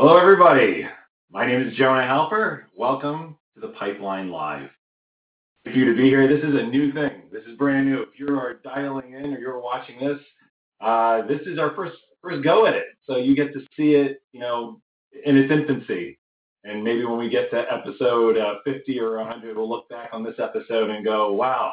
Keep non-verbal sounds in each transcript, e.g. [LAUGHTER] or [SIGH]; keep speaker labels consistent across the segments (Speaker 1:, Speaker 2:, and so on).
Speaker 1: Hello, everybody. My name is Jonah Halper. Welcome to the Pipeline Live. For you to be here, this is a new thing. This is brand new. If you are dialing in or you're watching this, uh, this is our first first go at it. So you get to see it, you know, in its infancy. And maybe when we get to episode uh, 50 or 100, we'll look back on this episode and go, wow,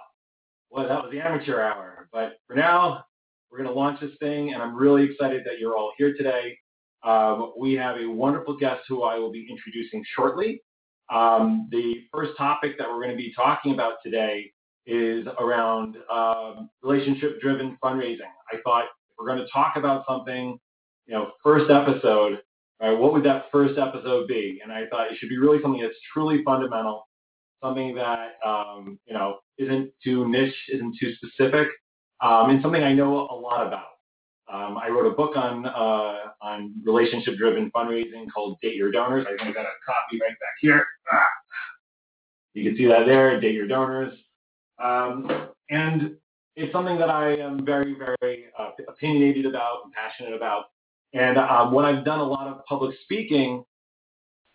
Speaker 1: well, that was the amateur hour. But for now, we're going to launch this thing, and I'm really excited that you're all here today. Um, we have a wonderful guest who I will be introducing shortly. Um, the first topic that we're going to be talking about today is around um, relationship-driven fundraising. I thought if we're going to talk about something, you know, first episode, right, what would that first episode be? And I thought it should be really something that's truly fundamental, something that um, you know isn't too niche, isn't too specific, um, and something I know a lot about. Um, I wrote a book on uh, on relationship driven fundraising called Date Your Donors. I think I got a copy right back here. Ah. You can see that there, Date Your Donors. Um, and it's something that I am very, very uh, opinionated about and passionate about. And um, when I've done a lot of public speaking,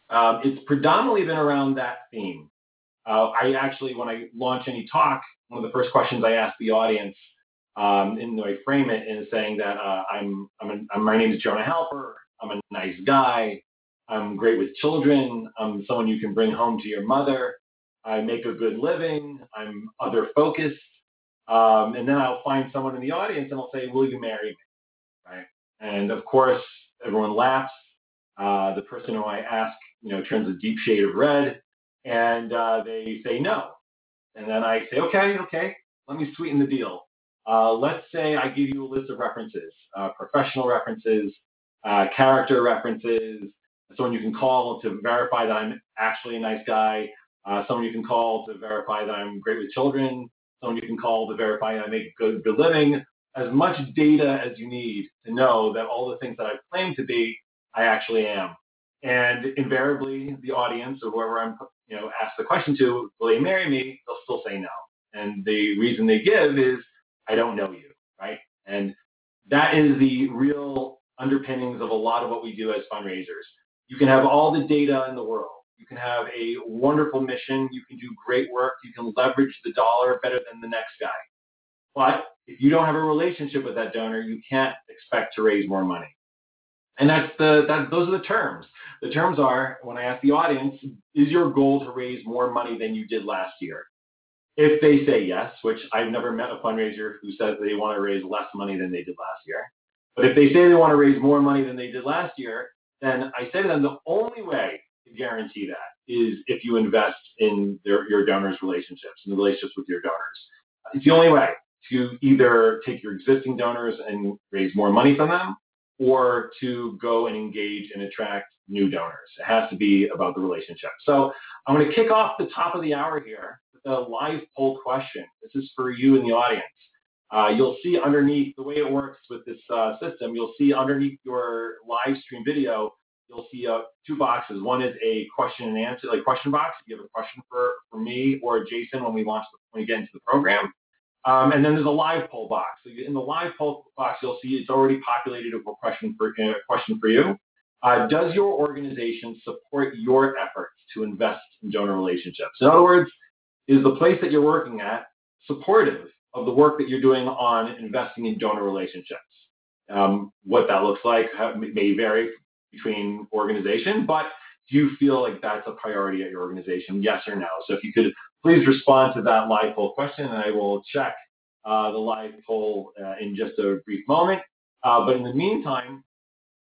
Speaker 1: um, it's predominantly been around that theme. Uh, I actually, when I launch any talk, one of the first questions I ask the audience um, and I frame it in saying that uh, I'm, I'm, my name is Jonah Halper. I'm a nice guy. I'm great with children. I'm someone you can bring home to your mother. I make a good living. I'm other focused. Um, and then I'll find someone in the audience and I'll say, "Will you marry me?" Right? And of course, everyone laughs. Uh, the person who I ask, you know, turns a deep shade of red, and uh, they say no. And then I say, "Okay, okay, let me sweeten the deal. Uh, let's say I give you a list of references, uh, professional references, uh, character references, someone you can call to verify that I'm actually a nice guy, uh, someone you can call to verify that I'm great with children, someone you can call to verify that I make good, good living, as much data as you need to know that all the things that I claim to be, I actually am. And invariably, the audience or whoever I'm, you know, asked the question to, will they marry me? They'll still say no. And the reason they give is I don't know you, right? And that is the real underpinnings of a lot of what we do as fundraisers. You can have all the data in the world. You can have a wonderful mission. You can do great work. You can leverage the dollar better than the next guy. But if you don't have a relationship with that donor, you can't expect to raise more money. And that's the that those are the terms. The terms are when I ask the audience, is your goal to raise more money than you did last year? If they say yes, which I've never met a fundraiser who says they want to raise less money than they did last year, but if they say they want to raise more money than they did last year, then I say to them the only way to guarantee that is if you invest in their, your donors' relationships and the relationships with your donors. It's the only way to either take your existing donors and raise more money from them or to go and engage and attract new donors. It has to be about the relationship. So I'm going to kick off the top of the hour here the live poll question. This is for you in the audience. Uh, you'll see underneath the way it works with this uh, system, you'll see underneath your live stream video, you'll see uh, two boxes. One is a question and answer, like question box. If you have a question for, for me or Jason when we launch the, when we get into the program. Um, and then there's a live poll box. So in the live poll box, you'll see it's already populated with a question for, uh, question for you. Uh, does your organization support your efforts to invest in donor relationships? In other words, is the place that you're working at supportive of the work that you're doing on investing in donor relationships? Um, what that looks like may vary between organization, but do you feel like that's a priority at your organization? Yes or no? So if you could please respond to that live poll question, and I will check uh, the live poll uh, in just a brief moment. Uh, but in the meantime,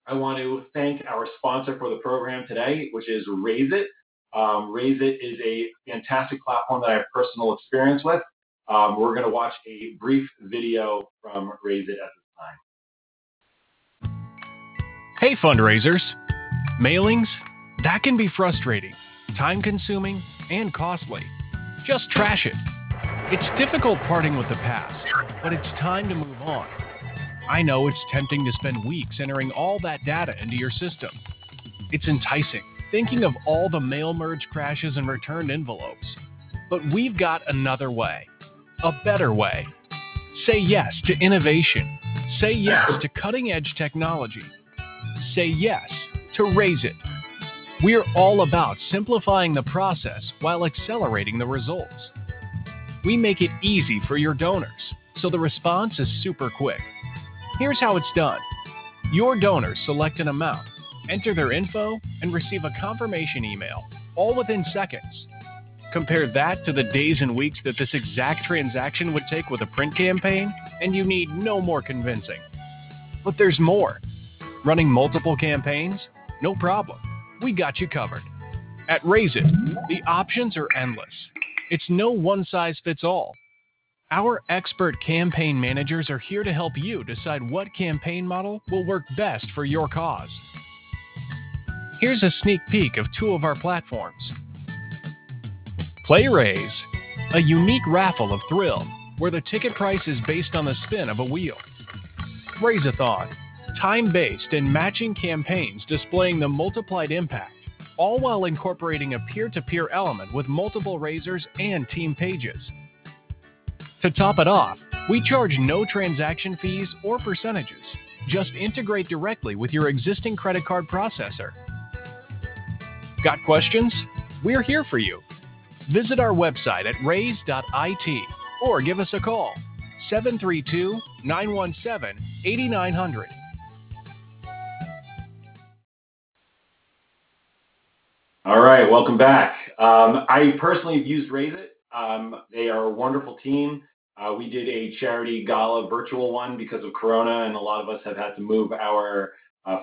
Speaker 1: I want to thank our sponsor for the program today, which is Raise It. Um, Raise It is a fantastic platform that I have personal experience with. Um, we're going to watch a brief video from Raise It at this
Speaker 2: time. Hey, fundraisers. Mailings? That can be frustrating, time consuming, and costly. Just trash it. It's difficult parting with the past, but it's time to move on. I know it's tempting to spend weeks entering all that data into your system. It's enticing thinking of all the mail merge crashes and returned envelopes. But we've got another way, a better way. Say yes to innovation. Say yes to cutting edge technology. Say yes to Raise It. We're all about simplifying the process while accelerating the results. We make it easy for your donors, so the response is super quick. Here's how it's done your donors select an amount, enter their info, and receive a confirmation email, all within seconds. Compare that to the days and weeks that this exact transaction would take with a print campaign, and you need no more convincing. But there's more. Running multiple campaigns? No problem. We got you covered. At Raise It, the options are endless. It's no one size fits all. Our expert campaign managers are here to help you decide what campaign model will work best for your cause. Here's a sneak peek of two of our platforms. PlayRaise, a unique raffle of thrill where the ticket price is based on the spin of a wheel. Raise-a-thon, time-based and matching campaigns displaying the multiplied impact, all while incorporating a peer-to-peer element with multiple raisers and team pages. To top it off, we charge no transaction fees or percentages. Just integrate directly with your existing credit card processor. Got questions? We're here for you. Visit our website at raise.it or give us a call 732 917 8900.
Speaker 1: All right, welcome back. Um, I personally have used Raise It. Um, they are a wonderful team. Uh, we did a charity gala virtual one because of Corona, and a lot of us have had to move our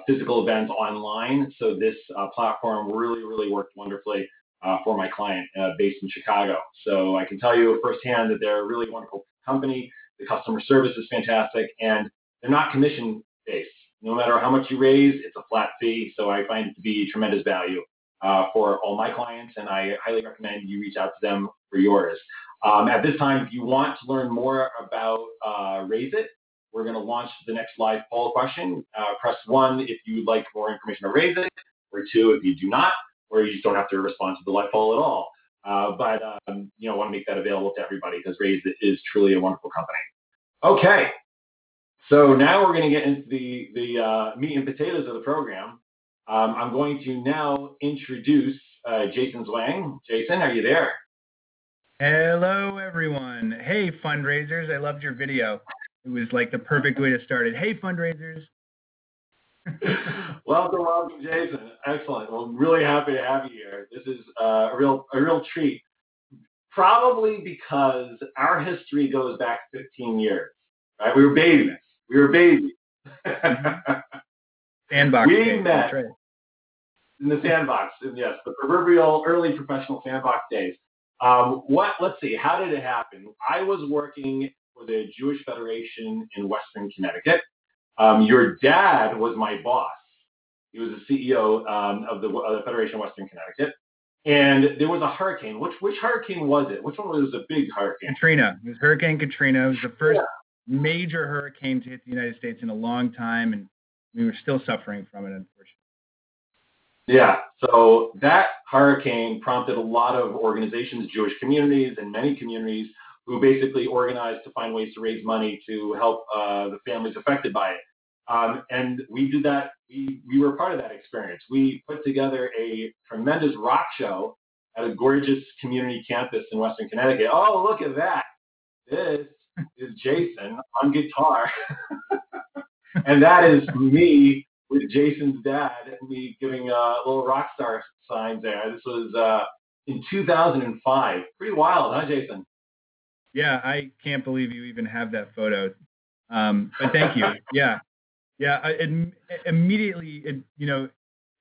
Speaker 1: physical events online. So this uh, platform really, really worked wonderfully uh, for my client uh, based in Chicago. So I can tell you firsthand that they're a really wonderful company. The customer service is fantastic, and they're not commission based. No matter how much you raise, it's a flat fee. So I find it to be tremendous value uh, for all my clients, and I highly recommend you reach out to them for yours. Um, at this time, if you want to learn more about uh, Raise It, we're going to launch the next live poll question. Uh, press one if you'd like more information on Raise It, or two if you do not or you just don't have to respond to the live poll at all. Uh, but um, you know, want to make that available to everybody because Raise is truly a wonderful company. Okay, so now we're going to get into the the uh, meat and potatoes of the program. Um, I'm going to now introduce uh, Jason Zwang. Jason, are you there?
Speaker 3: Hello, everyone. Hey, fundraisers! I loved your video. It was like the perfect way to start it. Hey, fundraisers! [LAUGHS]
Speaker 1: welcome, welcome, Jason. Excellent. Well, I'm really happy to have you here. This is uh, a real a real treat. Probably because our history goes back 15 years. Right? We were babies. We were babies. [LAUGHS]
Speaker 3: sandbox.
Speaker 1: We days. met right. in the sandbox. And yes, the proverbial early professional sandbox days. Um, what? Let's see. How did it happen? I was working for the Jewish Federation in Western Connecticut um, your dad was my boss. He was the CEO um, of the, uh, the Federation of Western Connecticut. And there was a hurricane. Which which hurricane was it? Which one was a big hurricane?
Speaker 3: Katrina. It was Hurricane Katrina. It was the first yeah. major hurricane to hit the United States in a long time, and we were still suffering from it, unfortunately.
Speaker 1: Yeah. So that hurricane prompted a lot of organizations, Jewish communities, and many communities who basically organized to find ways to raise money to help uh, the families affected by it. Um, and we did that. We, we were part of that experience. We put together a tremendous rock show at a gorgeous community campus in Western Connecticut. Oh, look at that. This is Jason on guitar. [LAUGHS] and that is me with Jason's dad, and me giving uh, little rock star signs there. This was uh, in 2005. Pretty wild, huh, Jason?
Speaker 3: Yeah, I can't believe you even have that photo. Um, but thank you. [LAUGHS] Yeah, yeah. I, it, immediately, it, you know,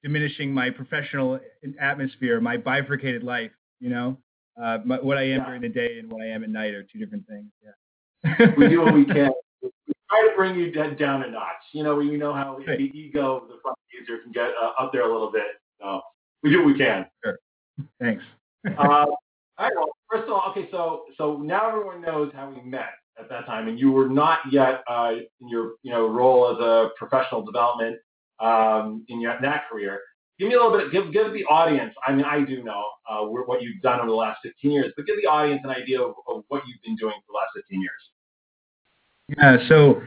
Speaker 3: diminishing my professional atmosphere, my bifurcated life. You know, uh, my, what I am yeah. during the day and what I am at night are two different things.
Speaker 1: Yeah. we do what we [LAUGHS] can. We try to bring you down a notch. You know, you know how right. the ego of the front user can get uh, up there a little bit. So we do what we can.
Speaker 3: Sure. Thanks.
Speaker 1: uh, all right. Well, first of all, okay. So so now everyone knows how we met at that time, and you were not yet uh, in your you know role as a professional development um, in your that career. Give me a little bit. Give give the audience. I mean, I do know uh, what you've done over the last 15 years, but give the audience an idea of, of what you've been doing for the last 15 years.
Speaker 3: Yeah. So,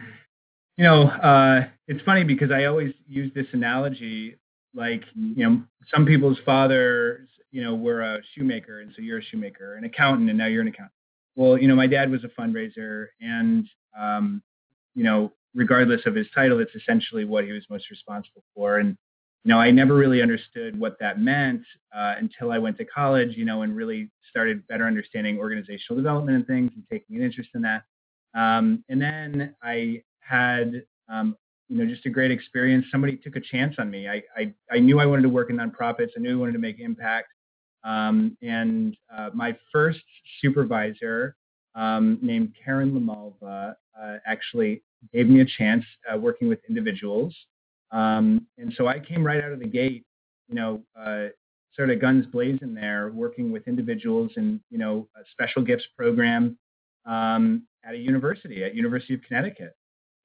Speaker 3: you know, uh, it's funny because I always use this analogy like you know, some people's fathers, you know, were a shoemaker, and so you're a shoemaker, an accountant, and now you're an accountant. Well, you know, my dad was a fundraiser, and um, you know, regardless of his title, it's essentially what he was most responsible for. And you know, I never really understood what that meant uh, until I went to college, you know, and really started better understanding organizational development and things and taking an interest in that. Um, and then I had, um, you know, just a great experience. Somebody took a chance on me. I, I, I knew I wanted to work in nonprofits. I knew I wanted to make impact. Um, and uh, my first supervisor, um, named Karen Lamalva, uh, actually gave me a chance uh, working with individuals. Um, and so I came right out of the gate, you know, uh, sort of guns blazing there, working with individuals in, you know, a special gifts program um, at a university, at University of Connecticut.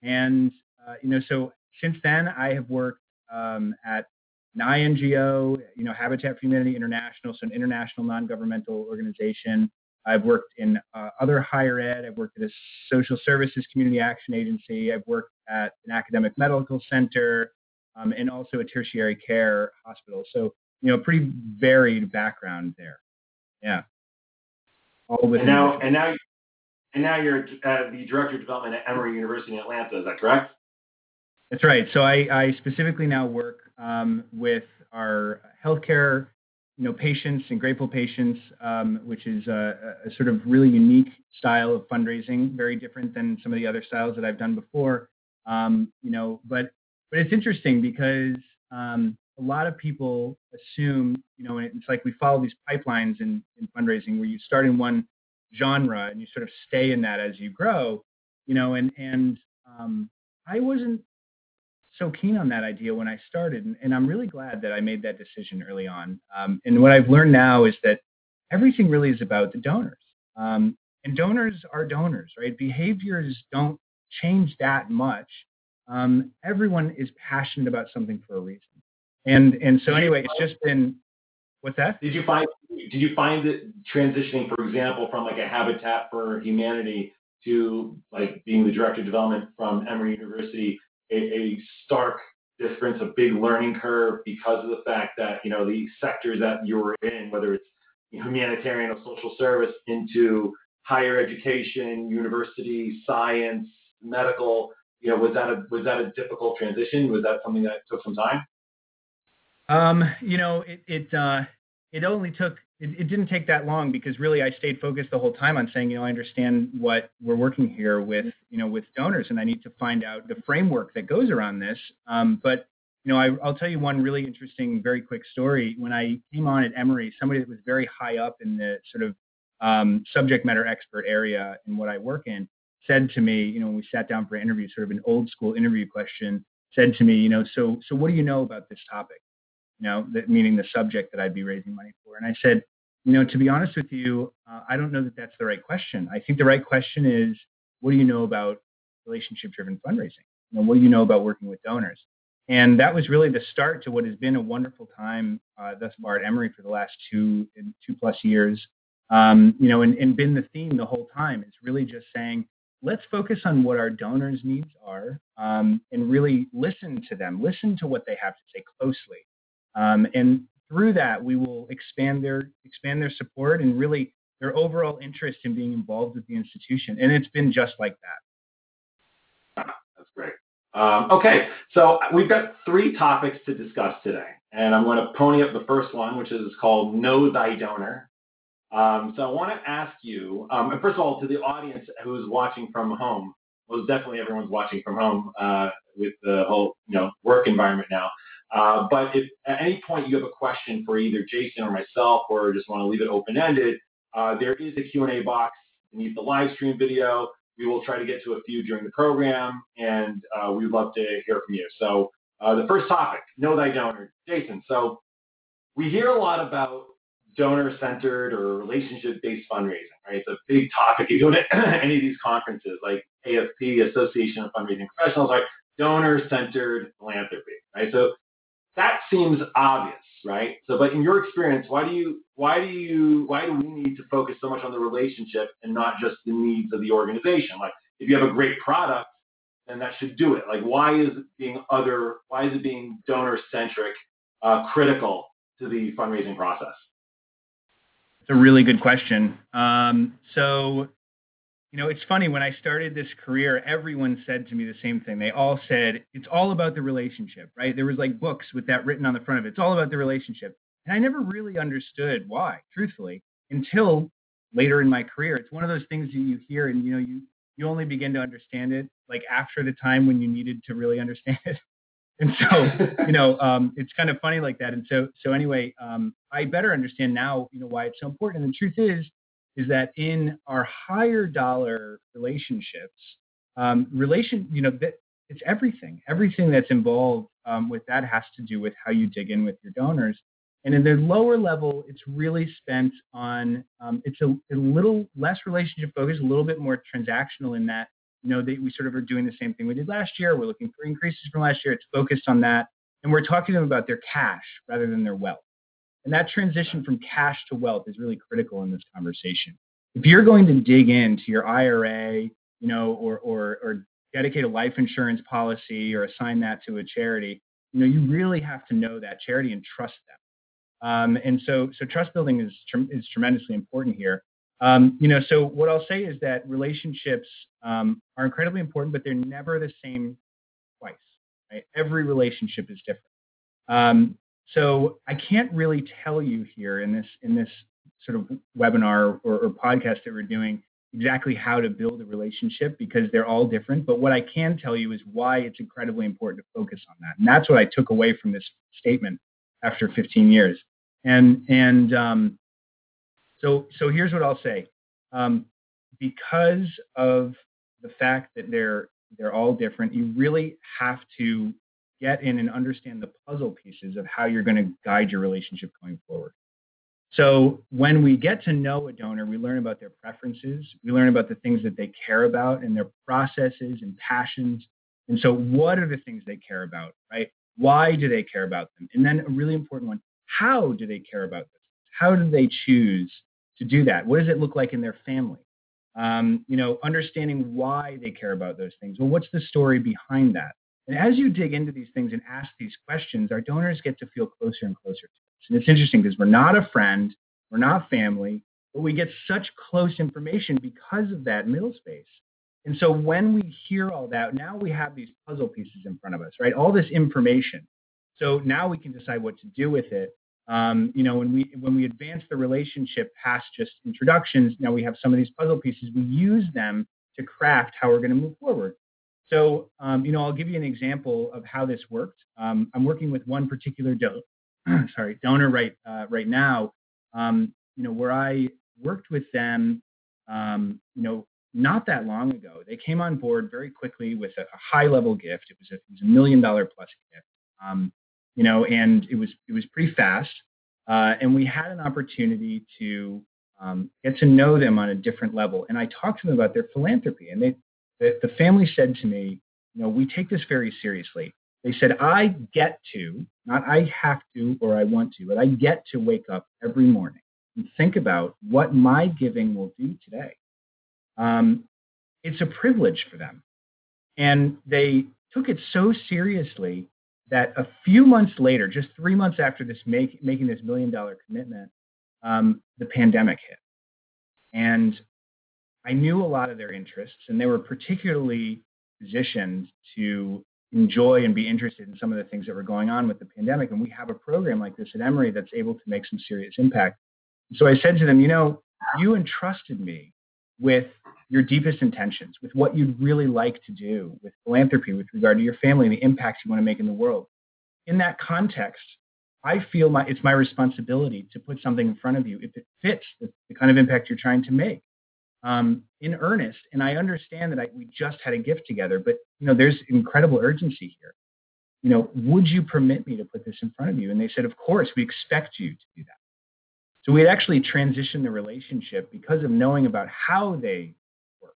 Speaker 3: And, uh, you know, so since then I have worked um, at an INGO, you know, Habitat for Humanity International, so an international non-governmental organization. I've worked in uh, other higher ed. I've worked at a social services community action agency. I've worked at an academic medical center um, and also a tertiary care hospital. So, you know, pretty varied background there. Yeah.
Speaker 1: All and now, and now, and now you're uh, the director of development at Emory University in Atlanta. Is that correct?
Speaker 3: That's right. So I, I specifically now work um, with our healthcare you know, patients and grateful patients, um, which is a, a, sort of really unique style of fundraising, very different than some of the other styles that I've done before. Um, you know, but but it's interesting because um, a lot of people assume, you know, it's like we follow these pipelines in, in fundraising where you start in one genre and you sort of stay in that as you grow, you know, and and um, I wasn't so keen on that idea when I started, and, and I'm really glad that I made that decision early on. Um, and what I've learned now is that everything really is about the donors, um, and donors are donors, right? Behaviors don't change that much. Um, everyone is passionate about something for a reason, and and so anyway, it's just been. What's that?
Speaker 1: Did you find did you find it transitioning, for example, from like a Habitat for Humanity to like being the director of development from Emory University a, a stark difference, a big learning curve because of the fact that you know the sectors that you were in, whether it's humanitarian or social service, into higher education, university, science, medical. You know, was that a was that a difficult transition? Was that something that took some time?
Speaker 3: Um, you know, it it uh, it only took it, it, didn't take that long because really I stayed focused the whole time on saying, you know, I understand what we're working here with, you know, with donors, and I need to find out the framework that goes around this. Um, but you know, I, will tell you one really interesting, very quick story. When I came on at Emory, somebody that was very high up in the sort of um, subject matter expert area in what I work in said to me, you know, when we sat down for an interview, sort of an old school interview question, said to me, you know, so so what do you know about this topic? You know, that meaning the subject that I'd be raising money for. And I said, you know, to be honest with you, uh, I don't know that that's the right question. I think the right question is, what do you know about relationship-driven fundraising? You know, what do you know about working with donors? And that was really the start to what has been a wonderful time uh, thus far at Emory for the last two two plus years. Um, you know, and, and been the theme the whole time. It's really just saying, let's focus on what our donors' needs are um, and really listen to them, listen to what they have to say closely. Um, and through that, we will expand their expand their support and really their overall interest in being involved with the institution. And it's been just like that.
Speaker 1: That's great. Um, okay, so we've got three topics to discuss today, and I'm going to pony up the first one, which is called Know Thy Donor. Um, so I want to ask you, um, and first of all, to the audience who's watching from home, well, definitely everyone's watching from home uh, with the whole you know work environment now. Uh, but if at any point you have a question for either Jason or myself, or just want to leave it open-ended, uh, there is a Q&A box beneath the live stream video. We will try to get to a few during the program, and uh, we'd love to hear from you. So uh, the first topic, know thy donor. Jason, so we hear a lot about donor-centered or relationship-based fundraising, right? It's a big topic. You go to [CLEARS THROAT] any of these conferences like AFP, Association of Fundraising Professionals, right? Donor-centered philanthropy, right? So that seems obvious, right? So, but in your experience, why do you, why do you, why do we need to focus so much on the relationship and not just the needs of the organization? Like, if you have a great product, then that should do it. Like, why is it being other, why is it being donor centric uh, critical to the fundraising process?
Speaker 3: It's a really good question. Um, so, you know, it's funny when I started this career, everyone said to me the same thing. They all said it's all about the relationship, right? There was like books with that written on the front of it. It's all about the relationship, and I never really understood why, truthfully, until later in my career. It's one of those things that you hear, and you know, you you only begin to understand it like after the time when you needed to really understand it. [LAUGHS] And so, you know, um, it's kind of funny like that. And so, so anyway, um, I better understand now, you know, why it's so important. And the truth is, is that in our higher dollar relationships, um, relation, you know, it's everything. Everything that's involved um, with that has to do with how you dig in with your donors. And in the lower level, it's really spent on, um, it's a, a, little less relationship focused, a little bit more transactional in that you know, they, we sort of are doing the same thing we did last year. We're looking for increases from last year. It's focused on that. And we're talking to them about their cash rather than their wealth. And that transition from cash to wealth is really critical in this conversation. If you're going to dig into your IRA, you know, or, or, or dedicate a life insurance policy or assign that to a charity, you know, you really have to know that charity and trust them. Um, and so, so trust building is, is tremendously important here. Um, you know, so what I'll say is that relationships um, are incredibly important, but they're never the same twice. Right? Every relationship is different. Um, so I can't really tell you here in this in this sort of webinar or, or podcast that we're doing exactly how to build a relationship because they're all different. But what I can tell you is why it's incredibly important to focus on that, and that's what I took away from this statement after 15 years. And and um, so, so here's what I'll say. Um, because of the fact that they're they're all different, you really have to get in and understand the puzzle pieces of how you're going to guide your relationship going forward. So when we get to know a donor, we learn about their preferences, we learn about the things that they care about and their processes and passions. And so what are the things they care about, right? Why do they care about them? And then a really important one, how do they care about this? How do they choose to do that? What does it look like in their family? Um, you know, understanding why they care about those things. Well, what's the story behind that? And as you dig into these things and ask these questions, our donors get to feel closer and closer to us. And it's interesting because we're not a friend, we're not family, but we get such close information because of that middle space. And so when we hear all that, now we have these puzzle pieces in front of us, right? All this information. So now we can decide what to do with it. Um, you know, when we when we advance the relationship past just introductions, now we have some of these puzzle pieces. We use them to craft how we're going to move forward. So, um, you know, I'll give you an example of how this worked. Um, I'm working with one particular do- [CLEARS THROAT] sorry donor right uh, right now. Um, you know, where I worked with them, um, you know, not that long ago. They came on board very quickly with a, a high level gift. It was a, a million dollar plus gift. Um, you know, and it was it was pretty fast, uh, and we had an opportunity to um, get to know them on a different level. And I talked to them about their philanthropy, and they the, the family said to me, you know, we take this very seriously. They said, I get to, not I have to or I want to, but I get to wake up every morning and think about what my giving will do today. Um, it's a privilege for them. And they took it so seriously that a few months later, just three months after this make, making this million dollar commitment, um, the pandemic hit. And I knew a lot of their interests, and they were particularly positioned to enjoy and be interested in some of the things that were going on with the pandemic. And we have a program like this at Emory that's able to make some serious impact. So I said to them, you know, you entrusted me with your deepest intentions, with what you'd really like to do, with philanthropy, with regard to your family and the impacts you want to make in the world. In that context, I feel my, it's my responsibility to put something in front of you if it fits the, the kind of impact you're trying to make um, in earnest. And I understand that I, we just had a gift together, but you know, there's incredible urgency here. You know, would you permit me to put this in front of you? And they said, of course, we expect you to do that. So we had actually transitioned the relationship because of knowing about how they work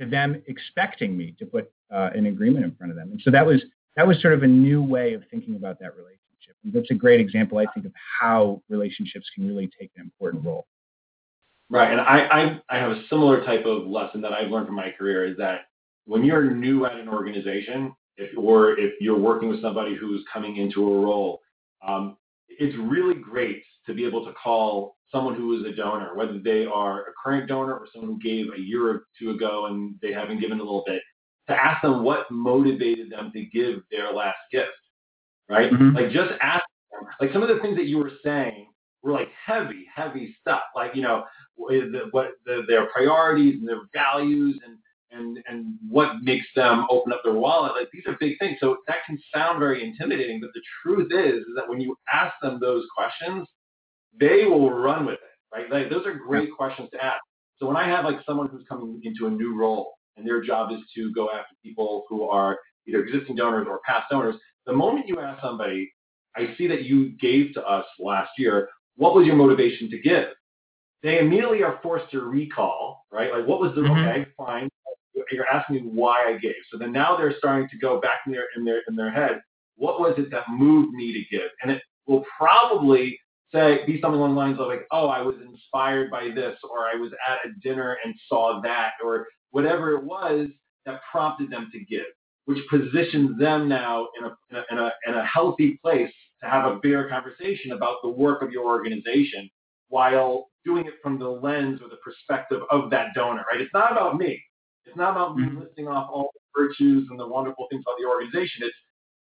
Speaker 3: to them expecting me to put uh, an agreement in front of them. And so that was that was sort of a new way of thinking about that relationship. And that's a great example, I think, of how relationships can really take an important role.
Speaker 1: Right, and I, I, I have a similar type of lesson that I've learned from my career is that when you're new at an organization, if or if you're working with somebody who's coming into a role, um, it's really great to be able to call someone who is a donor, whether they are a current donor or someone who gave a year or two ago and they haven't given a little bit, to ask them what motivated them to give their last gift, right? Mm-hmm. Like just ask them, like some of the things that you were saying were like heavy, heavy stuff, like you know Eh, what the, their priorities and their values and and and what makes them open up their wallet. Like these are big things. So that can sound very intimidating, but the truth is, is that when you ask them those questions, they will run with it, right? Like those are great questions to ask. So when I have like someone who's coming into a new role and their job is to go after people who are either existing donors or past donors, the moment you ask somebody, I see that you gave to us last year, what was your motivation to give? They immediately are forced to recall, right? Like what was the mm-hmm. okay, fine, you're asking me why I gave. So then now they're starting to go back in their in their in their head. What was it that moved me to give? And it will probably say be something along the lines of like, oh, I was inspired by this, or I was at a dinner and saw that, or whatever it was that prompted them to give, which positions them now in a in a, in a, in a healthy place to have a bigger conversation about the work of your organization while doing it from the lens or the perspective of that donor, right? It's not about me. It's not about me mm-hmm. listing off all the virtues and the wonderful things about the organization. It's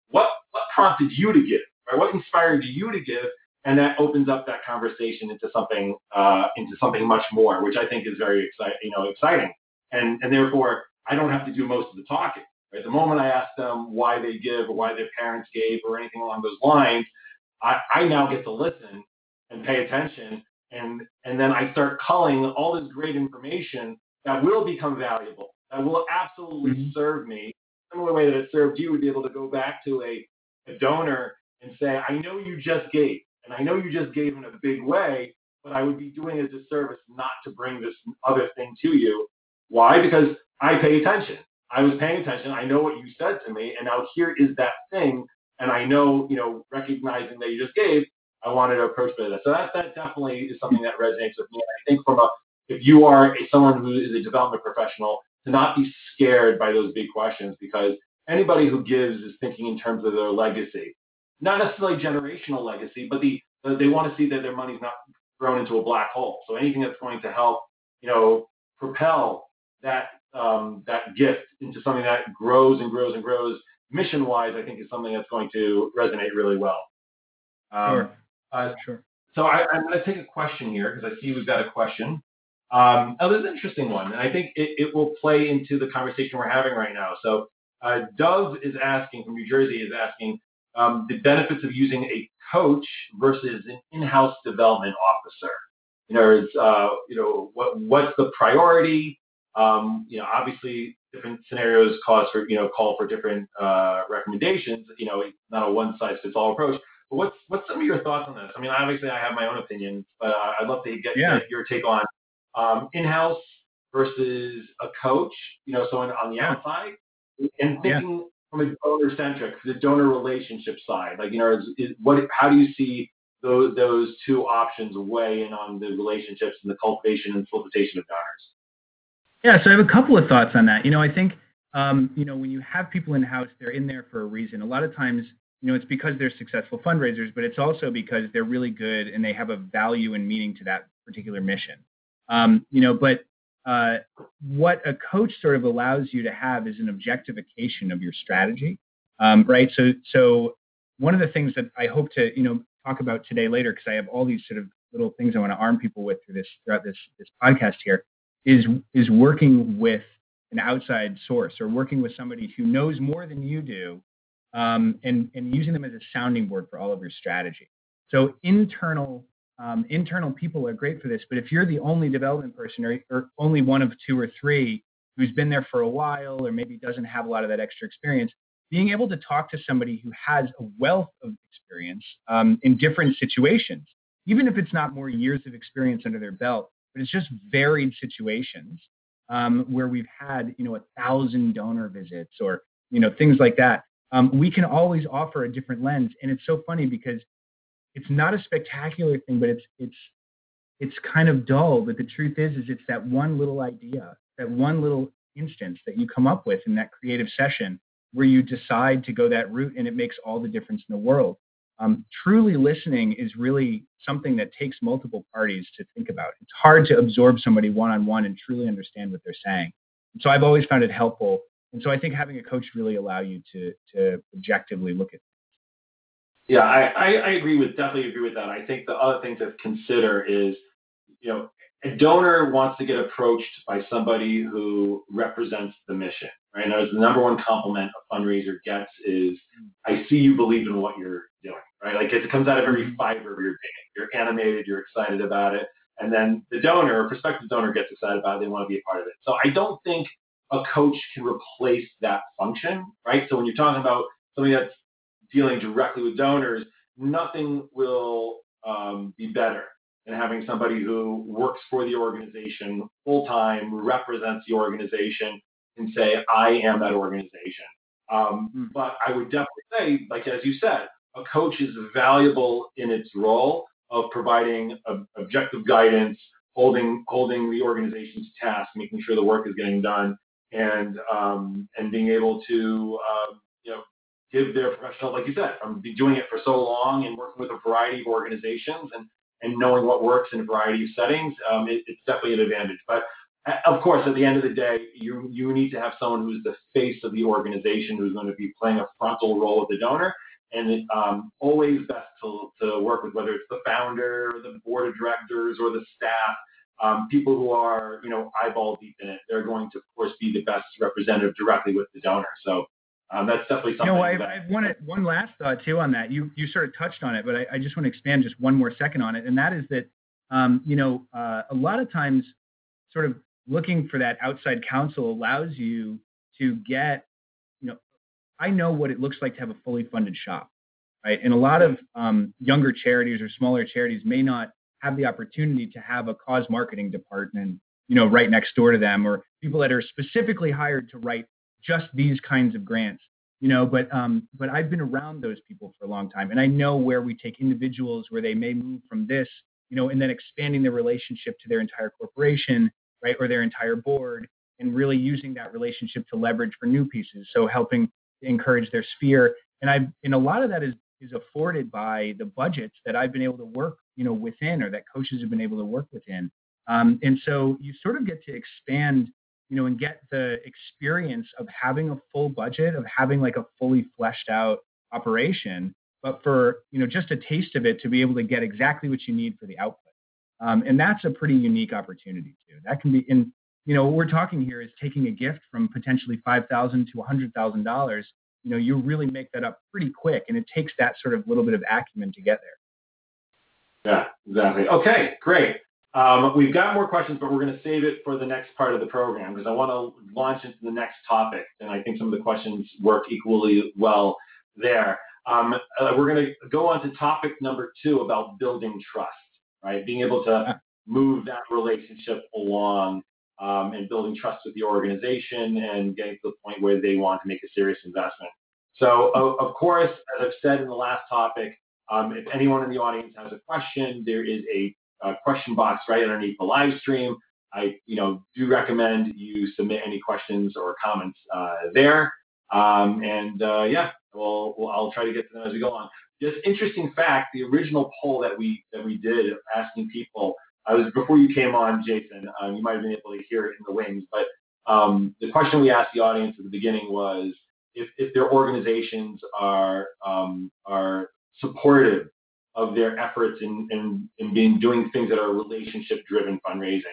Speaker 1: what what prompted you to give, right? What inspired you to give, and that opens up that conversation into something uh, into something much more, which I think is very exciting. You know, exciting, and and therefore I don't have to do most of the talking. Right? The moment I ask them why they give or why their parents gave or anything along those lines, I, I now get to listen and pay attention, and and then I start culling all this great information that will become valuable that will absolutely mm-hmm. serve me. Similar way that it served you, would be able to go back to a, a donor and say, I know you just gave, and I know you just gave in a big way, but I would be doing a disservice not to bring this other thing to you. Why? Because I pay attention. I was paying attention. I know what you said to me, and now here is that thing, and I know, you know, recognizing that you just gave, I wanted to approach it. So that that definitely is something that resonates with me. I think from a if you are a, someone who is a development professional, to not be scared by those big questions because anybody who gives is thinking in terms of their legacy, not necessarily generational legacy, but the they want to see that their money's not thrown into a black hole. So anything that's going to help, you know, propel that um, that gift into something that grows and grows and grows mission-wise, I think is something that's going to resonate really well.
Speaker 3: Um, sure. Uh, sure.
Speaker 1: So I, am going to take a question here because I see we've got a question. Um, oh, this is an interesting one, and I think it, it, will play into the conversation we're having right now. So, uh, Dov is asking from New Jersey is asking um, the benefits of using a coach versus an in-house development officer. You know, uh, you know, what what's the priority? Um, you know, obviously, different scenarios cause for you know call for different uh, recommendations. You know, it's not a one-size-fits-all approach. What's what's some of your thoughts on this? I mean, obviously, I have my own opinion, but uh, I'd love to get, yeah. your take on um, in-house versus a coach, you know, someone on the outside, and thinking yeah. from a donor-centric, the donor relationship side, like you know, is, is what, how do you see those those two options weigh in on the relationships and the cultivation and solicitation of donors?
Speaker 3: Yeah, so I have a couple of thoughts on that. You know, I think um, you know when you have people in house, they're in there for a reason. A lot of times, you know, it's because they're successful fundraisers, but it's also because they're really good and they have a value and meaning to that particular mission. Um, you know, but uh, what a coach sort of allows you to have is an objectification of your strategy, um, right? So, so one of the things that I hope to, you know, talk about today later, because I have all these sort of little things I want to arm people with through this throughout this this podcast here, is is working with an outside source or working with somebody who knows more than you do, um, and and using them as a sounding board for all of your strategy. So internal um, internal people are great for this, but if you're the only development person or, or only one of two or three who's been there for a while or maybe doesn't have a lot of that extra experience, being able to talk to somebody who has a wealth of experience um, in different situations, even if it's not more years of experience under their belt, but it's just varied situations um, where we've had, you know, a thousand donor visits or, you know, things like that. Um, we can always offer a different lens. And it's so funny because it's not a spectacular thing, but it's it's it's kind of dull. But the truth is, is it's that one little idea, that one little instance that you come up with in that creative session where you decide to go that route, and it makes all the difference in the world. um, truly listening is really something that takes multiple parties to think about. It's hard to absorb somebody one on one and truly understand what they're saying. so I've always found it helpful. And so I think having a coach really allow you to to objectively look at.
Speaker 1: Yeah, I, I, I agree with definitely agree with that. I think the other thing to consider is, you know, a donor wants to get approached by somebody who represents the mission, right? And the number one compliment a fundraiser gets is, I see you believe in what you're doing, right? Like it comes out of every mm-hmm. fiber of your being. You're animated, you're excited about it. And then the donor, prospective donor gets excited about it, they want to be a part of it. So I don't think a coach can replace that function, right? So when you're talking about something that's dealing directly with donors, nothing will um, be better than having somebody who works for the organization full time, represents the organization, and say, I am that organization. Um, mm. But I would definitely say, like as you said, a coach is valuable in its role of providing objective guidance, holding holding the organization's task, making sure the work is getting done, and um, and being able to um, you know give their professional, like you said, be doing it for so long and working with a variety of organizations and and knowing what works in a variety of settings, um, it, it's definitely an advantage. But uh, of course, at the end of the day, you you need to have someone who's the face of the organization, who's going to be playing a frontal role with the donor, and it, um, always best to, to work with whether it's the founder, or the board of directors, or the staff. Um, people who are, you know, eyeball deep in it, they're going to, of course, be the best representative directly with the donor. So um, that's definitely something.
Speaker 3: You know,
Speaker 1: I've,
Speaker 3: I've one, one last thought too on that. You you sort of touched on it, but I, I just want to expand just one more second on it, and that is that, um, you know, uh, a lot of times, sort of looking for that outside counsel allows you to get you know, I know what it looks like to have a fully funded shop, right? And a lot of um, younger charities or smaller charities may not have the opportunity to have a cause marketing department, you know, right next door to them, or people that are specifically hired to write just these kinds of grants, you know. But um, but I've been around those people for a long time, and I know where we take individuals where they may move from this, you know, and then expanding their relationship to their entire corporation, right, or their entire board, and really using that relationship to leverage for new pieces. So helping to encourage their sphere. And I and a lot of that is is afforded by the budgets that I've been able to work, you know, within or that coaches have been able to work within. Um, and so you sort of get to expand, you know, and get the experience of having a full budget, of having like a fully fleshed out operation, but for, you know, just a taste of it to be able to get exactly what you need for the output. Um, and that's a pretty unique opportunity too. That can be in you know, what we're talking here is taking a gift from potentially five thousand to a hundred thousand dollars. You know, you really make that up pretty quick, and it takes that sort of little bit of acumen to get
Speaker 1: there. Yeah, exactly. Okay, great. Um, we've got more questions, but we're going to save it for the next part of the program because I want to launch into the next topic, and I think some of the questions work equally well there. Um, uh, we're going to go on to topic number two about building trust, right? Being able to move that relationship along um, and building trust with the organization and getting to the point where they want to make a serious investment. So, of, course, as I've said in the last topic, um, if anyone in the audience has a question, there is a, a, question box right underneath the live stream. I, you know, do recommend you submit any questions or comments uh, there. Um, and uh, yeah, we'll, we'll, I'll try to get to them as we go on. Just interesting fact: the original poll that we that we did asking people I was before you came on, Jason. Um, you might have been able to hear it in the wings, but um, the question we asked the audience at the beginning was if, if their organizations are um, are supportive of their efforts in, in, in being doing things that are relationship driven fundraising.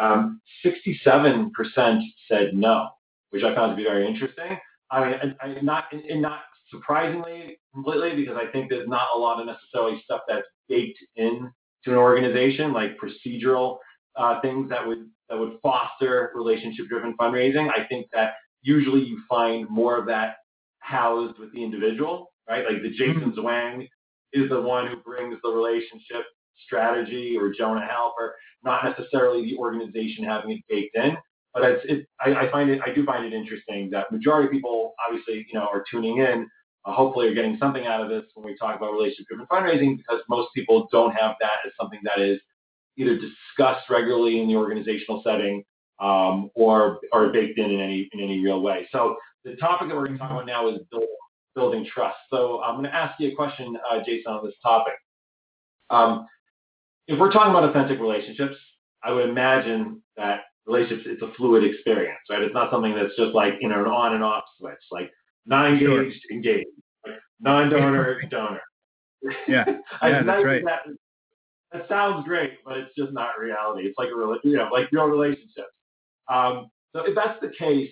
Speaker 1: 67% um, said no, which I found to be very interesting. I mean, I, I, not and not surprisingly completely because I think there's not a lot of necessarily stuff that's baked in to an organization, like procedural uh, things that would that would foster relationship-driven fundraising. I think that usually you find more of that housed with the individual, right? Like the Jason mm-hmm. Zwang is the one who brings the relationship strategy, or Jonah Halper, not necessarily the organization having it baked in. But it's, it, I, I find it, I do find it interesting that majority of people obviously, you know, are tuning in uh, hopefully are getting something out of this when we talk about relationship driven fundraising because most people don't have that as something that is either discussed regularly in the organizational setting um, or or baked in in any in any real way. So the topic that we're going to talk about now is building building trust. So I'm going to ask you a question, uh, Jason, on this topic. Um, if we're talking about authentic relationships, I would imagine that relationships it's a fluid experience, right? It's not something that's just like you know an on and off switch, like non-engaged, sure. engaged, like non-donor, donor.
Speaker 3: Yeah, [LAUGHS] yeah, that's right.
Speaker 1: That, that sounds great, but it's just not reality. It's like a you know like real relationships. Um, so if that's the case,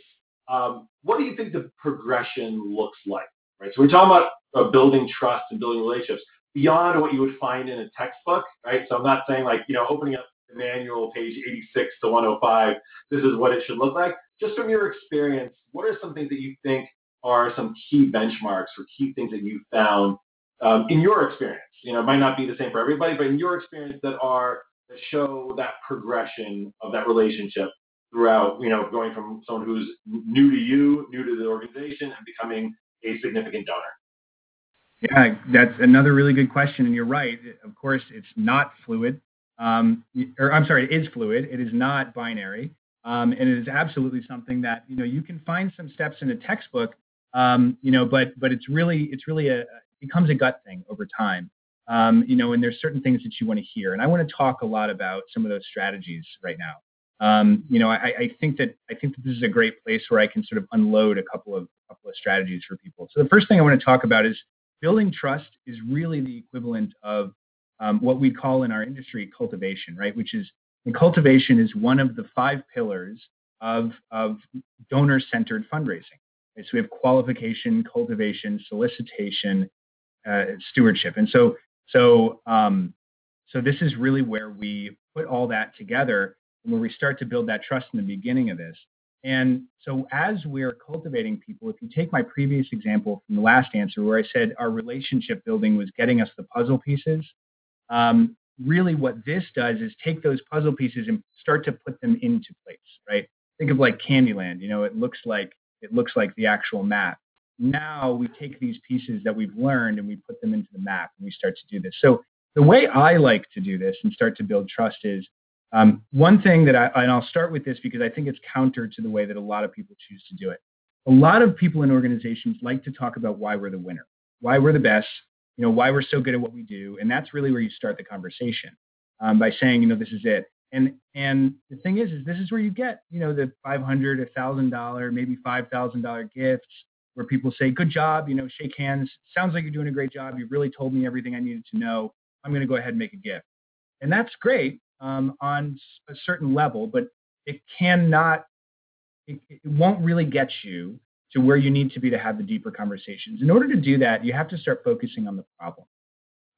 Speaker 1: um, what do you think the progression looks like? Right. So we're talking about uh, building trust and building relationships beyond what you would find in a textbook, right? So I'm not saying like you know opening up the manual, page 86 to 105, this is what it should look like. Just from your experience, what are some things that you think are some key benchmarks or key things that you found um, in your experience? You know, it might not be the same for everybody, but in your experience that are that show that progression of that relationship throughout, you know, going from someone who's new to you, new to the organization, and becoming a significant donor?
Speaker 3: Yeah, that's another really good question, and you're right. Of course, it's not fluid, um, or I'm sorry, it is fluid. It is not binary, um, and it is absolutely something that you know you can find some steps in a textbook, um, you know, but but it's really it's really a it becomes a gut thing over time, um, you know, and there's certain things that you want to hear, and I want to talk a lot about some of those strategies right now. Um, you know, I, I, think that I think that this is a great place where I can sort of unload a couple of couple of strategies for people. So the first thing I want to talk about is building trust is really the equivalent of um, what we call in our industry cultivation, right? Which is and cultivation is one of the five pillars of, of donor-centered fundraising. Right? So we have qualification, cultivation, solicitation, uh, stewardship, and so so um, so this is really where we put all that together and where we start to build that trust in the beginning of this. And so as we're cultivating people, if you take my previous example from the last answer where I said our relationship building was getting us the puzzle pieces, um, really what this does is take those puzzle pieces and start to put them into place, right? Think of like Candyland, you know, it looks like it looks like the actual map. Now we take these pieces that we've learned and we put them into the map and we start to do this. So the way I like to do this and start to build trust is um, one thing that I, and I'll start with this because I think it's counter to the way that a lot of people choose to do it. A lot of people in organizations like to talk about why we're the winner, why we're the best, you know, why we're so good at what we do. And that's really where you start the conversation um, by saying, you know, this is it. And, and the thing is, is this is where you get, you know, the 500, a $1,000, maybe $5,000 gifts where people say, good job, you know, shake hands. Sounds like you're doing a great job. You've really told me everything I needed to know. I'm going to go ahead and make a gift. And that's great um, on a certain level, but it cannot, it, it won't really get you to where you need to be to have the deeper conversations. In order to do that, you have to start focusing on the problem.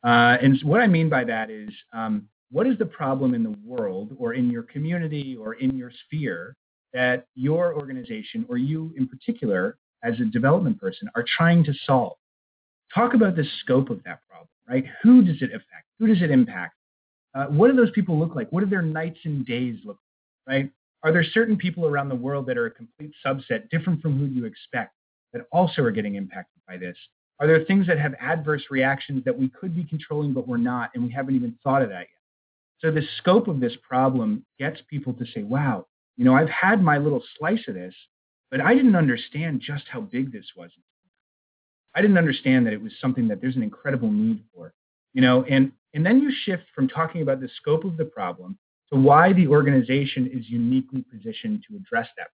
Speaker 3: Uh, and what I mean by that is, um, what is the problem in the world or in your community or in your sphere that your organization or you in particular as a development person are trying to solve? Talk about the scope of that problem, right? Who does it affect? Who does it impact? Uh, what do those people look like? What do their nights and days look like, right? Are there certain people around the world that are a complete subset, different from who you expect, that also are getting impacted by this? Are there things that have adverse reactions that we could be controlling, but we're not, and we haven't even thought of that yet? So the scope of this problem gets people to say, wow, you know, I've had my little slice of this, but I didn't understand just how big this was. I didn't understand that it was something that there's an incredible need for, you know, and, and then you shift from talking about the scope of the problem to why the organization is uniquely positioned to address that.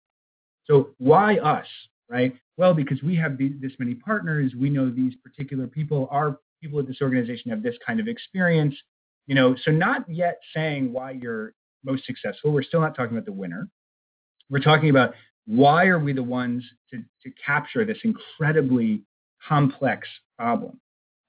Speaker 3: So why us, right? Well, because we have this many partners, we know these particular people, our people at this organization have this kind of experience, you know, so not yet saying why you're most successful. We're still not talking about the winner. We're talking about why are we the ones to, to capture this incredibly complex problem?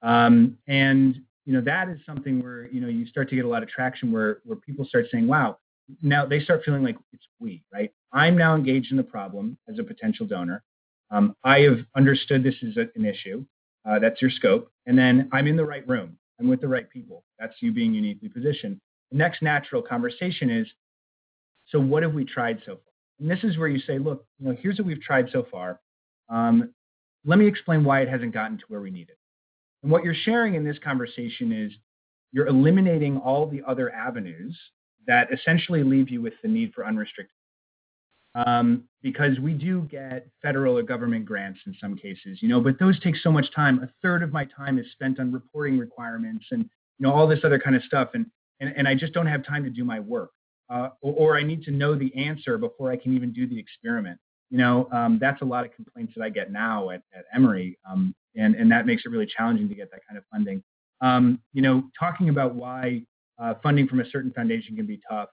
Speaker 3: Um, and you know, that is something where, you know, you start to get a lot of traction where, where people start saying, wow, now they start feeling like it's we, right? I'm now engaged in the problem as a potential donor. Um, I have understood this is a, an issue. Uh, that's your scope. And then I'm in the right room. I'm with the right people. That's you being uniquely positioned. The next natural conversation is, so what have we tried so far? And this is where you say, look, you know, here's what we've tried so far. Um, let me explain why it hasn't gotten to where we need it. And what you're sharing in this conversation is you're eliminating all the other avenues that essentially leave you with the need for unrestricted. Um, because we do get federal or government grants in some cases, you know, but those take so much time. A third of my time is spent on reporting requirements and you know all this other kind of stuff, and and, and I just don't have time to do my work, uh, or, or, I need to know the answer before I can even do the experiment. You know, um, that's a lot of complaints that I get now at, at Emory, um, and and that makes it really challenging to get that kind of funding. Um, you know, talking about why uh, funding from a certain foundation can be tough.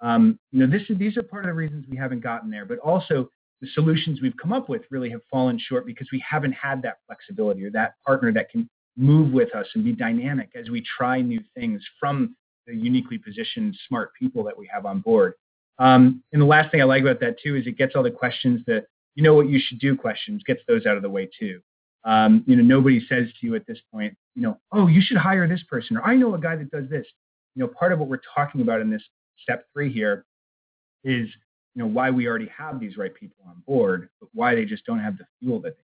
Speaker 3: Um, you know, this these are part of the reasons we haven't gotten there, but also the solutions we've come up with really have fallen short because we haven't had that flexibility or that partner that can move with us and be dynamic as we try new things from the uniquely positioned smart people that we have on board. Um, and the last thing I like about that too is it gets all the questions that you know what you should do questions gets those out of the way too. Um, you know, nobody says to you at this point, you know, oh, you should hire this person, or I know a guy that does this. You know, part of what we're talking about in this step three here is you know why we already have these right people on board, but why they just don't have the fuel that they. Need.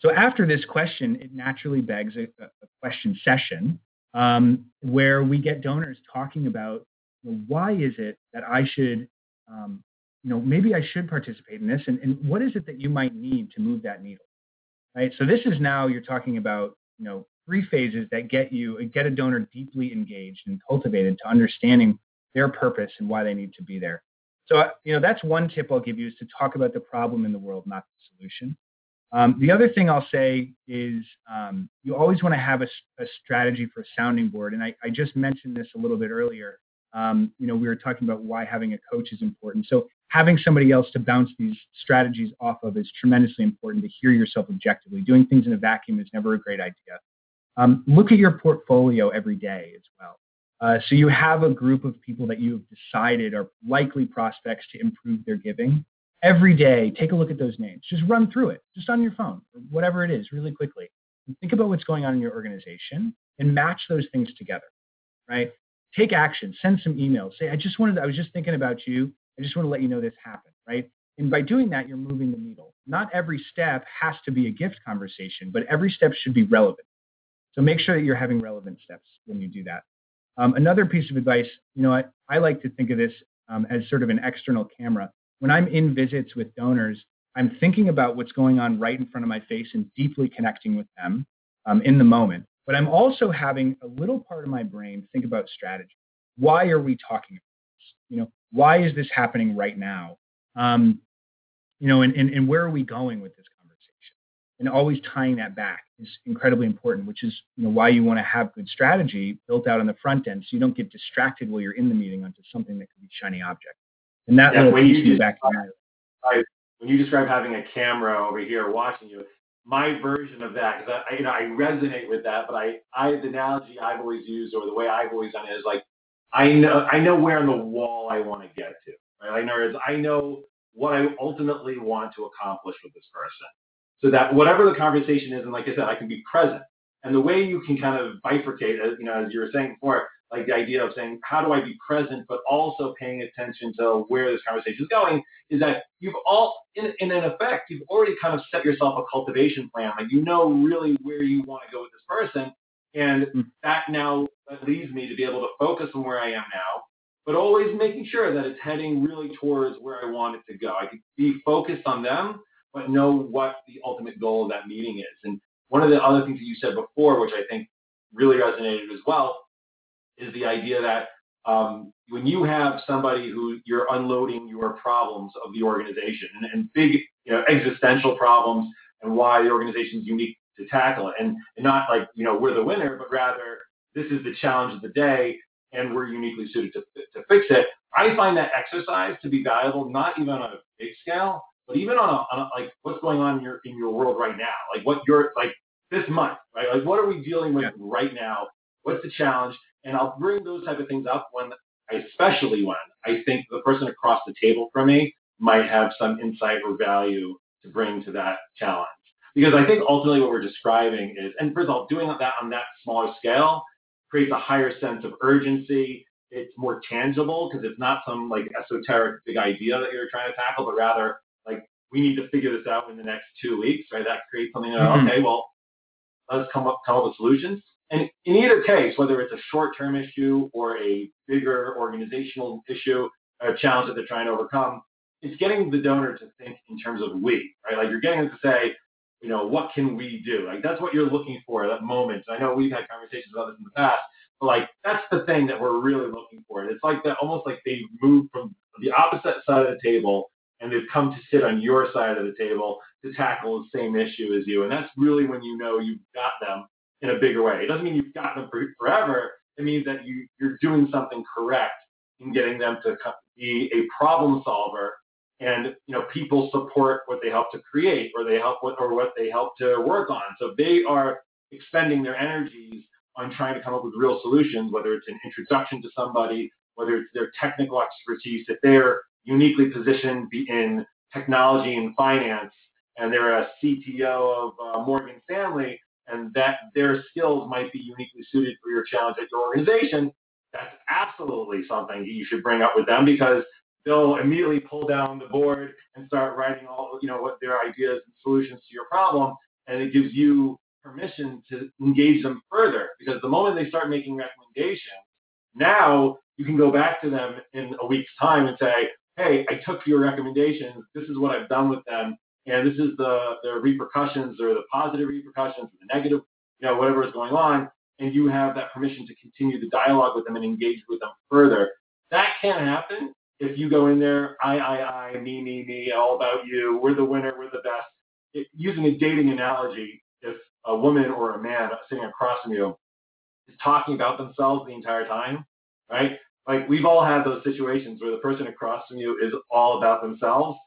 Speaker 3: So after this question, it naturally begs a, a question session um, where we get donors talking about you know, why is it that I should, um, you know, maybe I should participate in this, and, and what is it that you might need to move that needle, right? So this is now you're talking about, you know, three phases that get you get a donor deeply engaged and cultivated to understanding their purpose and why they need to be there. So, uh, you know, that's one tip I'll give you is to talk about the problem in the world, not the solution. Um, the other thing I'll say is um, you always want to have a, a, strategy for a sounding board. And I, I just mentioned this a little bit earlier. Um, you know, we were talking about why having a coach is important. So having somebody else to bounce these strategies off of is tremendously important to hear yourself objectively. Doing things in a vacuum is never a great idea. Um, look at your portfolio every day as well. Uh, so you have a group of people that you've decided are likely prospects to improve their giving. Every day, take a look at those names. Just run through it, just on your phone, whatever it is, really quickly. And think about what's going on in your organization and match those things together, right? Take action, send some emails. Say, I just wanted, I was just thinking about you. I just want to let you know this happened, right? And by doing that, you're moving the needle. Not every step has to be a gift conversation, but every step should be relevant. So make sure that you're having relevant steps when you do that. Um, another piece of advice, you know, I, I like to think of this um, as sort of an external camera. When I'm in visits with donors, I'm thinking about what's going on right in front of my face and deeply connecting with them um, in the moment. But I'm also having a little part of my brain think about strategy. Why are we talking about this? You know, why is this happening right now? Um, you know, and, and, and where are we going with this conversation? and always tying that back is incredibly important, which is you know why you want to have good strategy built out on the front end, so you don't get distracted while you're in the meeting onto something that could be shiny object. And that yeah, little piece you back.
Speaker 1: I, when you describe having a camera over here watching you, my version of that, because I, you know, I resonate with that, but I, I, the analogy I've always used or the way I've always done it is like, I know, I know where on the wall I want to get to. Right? I know, I know what I ultimately want to accomplish with this person so that whatever the conversation is, and like I said, I can be present. And the way you can kind of bifurcate, as you know, as you were saying before, like the idea of saying, how do I be present, but also paying attention to where this conversation is going, is that you've all, in, in an effect, you've already kind of set yourself a cultivation plan. Like you know really where you want to go with this person, and mm. that now leads me to be able to focus on where I am now, but always making sure that it's heading really towards where I want it to go. I can be focused on them, but know what the ultimate goal of that meeting is. And one of the other things that you said before, which I think really resonated as well, is the idea that um, when you have somebody who you're unloading your problems of the organization and, and big you know, existential problems and why the organization is unique to tackle it, and, and not like you know we're the winner, but rather this is the challenge of the day and we're uniquely suited to, to fix it. I find that exercise to be valuable, not even on a big scale, but even on a, on a, like what's going on in your in your world right now, like what you're like this month, right? Like what are we dealing with yeah. right now? What's the challenge? And I'll bring those type of things up when, especially when I think the person across the table from me might have some insight or value to bring to that challenge. Because I think ultimately what we're describing is, and first of all, doing that on that smaller scale creates a higher sense of urgency. It's more tangible because it's not some like esoteric big idea that you're trying to tackle, but rather we need to figure this out in the next two weeks, right? That creates something that, mm-hmm. okay, well, let's come up come up with solutions. And in either case, whether it's a short-term issue or a bigger organizational issue, a challenge that they're trying to overcome, it's getting the donor to think in terms of we, right? Like you're getting them to say, you know, what can we do? Like that's what you're looking for, that moment. I know we've had conversations about this in the past, but like that's the thing that we're really looking for. And it's like that almost like they move from the opposite side of the table and they've come to sit on your side of the table to tackle the same issue as you. And that's really when you know you've got them in a bigger way. It doesn't mean you've got them forever. It means that you, you're doing something correct in getting them to be a problem solver and you know people support what they help to create or they help with, or what they help to work on so they are expending their energies on trying to come up with real solutions whether it's an introduction to somebody whether it's their technical expertise if they're uniquely positioned in technology and finance and they're a cto of uh, morgan stanley and that their skills might be uniquely suited for your challenge at your organization that's absolutely something that you should bring up with them because they'll immediately pull down the board and start writing all you know what their ideas and solutions to your problem and it gives you permission to engage them further because the moment they start making recommendations now you can go back to them in a week's time and say hey i took your recommendations this is what i've done with them. And this is the the repercussions or the positive repercussions or the negative you know whatever is going on. And you have that permission to continue the dialogue with them and engage with them further. That can happen if you go in there, I, I, I, me, me, me, all about you, we're the winner, we're the best. It, using a dating analogy, if a woman or a man sitting across from you is talking about themselves the entire time, right? Like we've all had those situations where the person across from you is all about themselves.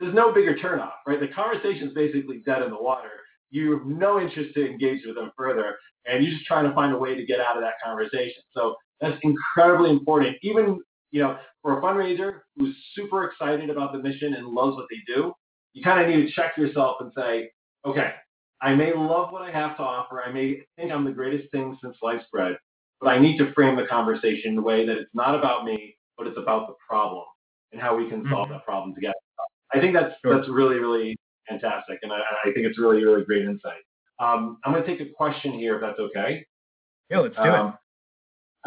Speaker 1: There's no bigger turnoff, right? The conversation is basically dead in the water. You have no interest to engage with them further, and you're just trying to find a way to get out of that conversation. So that's incredibly important. Even you know, for a fundraiser who's super excited about the mission and loves what they do, you kind of need to check yourself and say, okay, I may love what I have to offer. I may think I'm the greatest thing since sliced bread, but I need to frame the conversation in a way that it's not about me, but it's about the problem and how we can solve mm-hmm. that problem together. I think that's sure. that's really really fantastic, and I, I, think it's really really great insight. Um, I'm going to take a question here, if that's okay.
Speaker 3: Yeah, let's do um, it.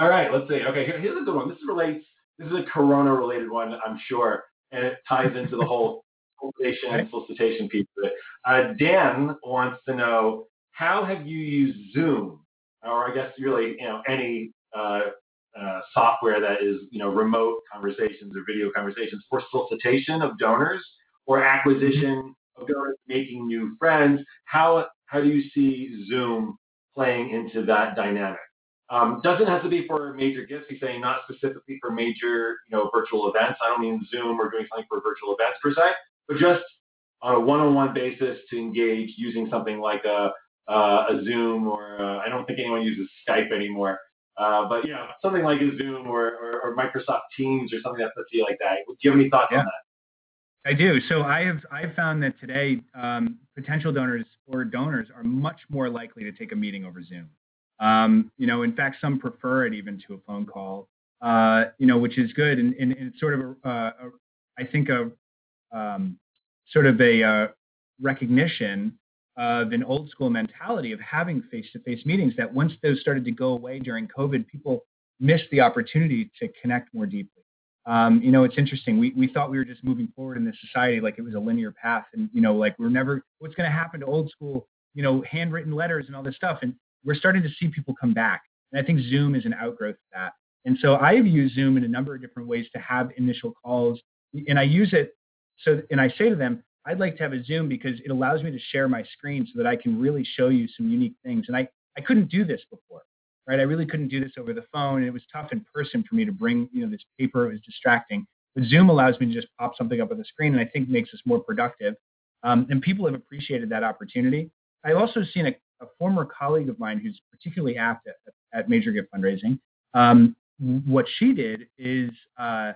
Speaker 1: All right, let's see. Okay, here, here's a good one. This relates this is a corona related one, I'm sure, and it ties into the whole [LAUGHS] solicitation and solicitation piece of it. Uh, Dan wants to know how have you used Zoom, or I guess really, you know, any uh, uh, software that is, you know, remote conversations or video conversations for solicitation of donors or acquisition of donors, making new friends. How how do you see Zoom playing into that dynamic? Um, doesn't have to be for major gifts. He's saying not specifically for major, you know, virtual events. I don't mean Zoom or doing something for virtual events per se, but just on a one-on-one basis to engage using something like a, uh, a Zoom or uh, I don't think anyone uses Skype anymore. Uh, but you know, something like a Zoom or, or, or, Microsoft Teams or something that puts you like that. Do you have any thoughts yeah. on that?
Speaker 3: I do. So I have I've found that today um, potential donors or donors are much more likely to take a meeting over Zoom. Um, you know, in fact, some prefer it even to a phone call. Uh, you know, which is good, and, and, and it's sort of, a, a, I think, a um, sort of a uh, recognition of an old school mentality of having face-to-face meetings. That once those started to go away during COVID, people missed the opportunity to connect more deeply. Um, you know, it's interesting. We, we thought we were just moving forward in this society like it was a linear path, and you know, like we're never. What's going to happen to old school, you know, handwritten letters and all this stuff? And we're starting to see people come back. And I think Zoom is an outgrowth of that. And so I've used Zoom in a number of different ways to have initial calls. And I use it so, and I say to them, I'd like to have a Zoom because it allows me to share my screen so that I can really show you some unique things. And I, I couldn't do this before, right? I really couldn't do this over the phone. And it was tough in person for me to bring, you know, this paper. It was distracting. But Zoom allows me to just pop something up on the screen and I think makes us more productive. Um, and people have appreciated that opportunity. I've also seen a, a former colleague of mine who's particularly apt at, at major gift fundraising. Um, what she did is uh,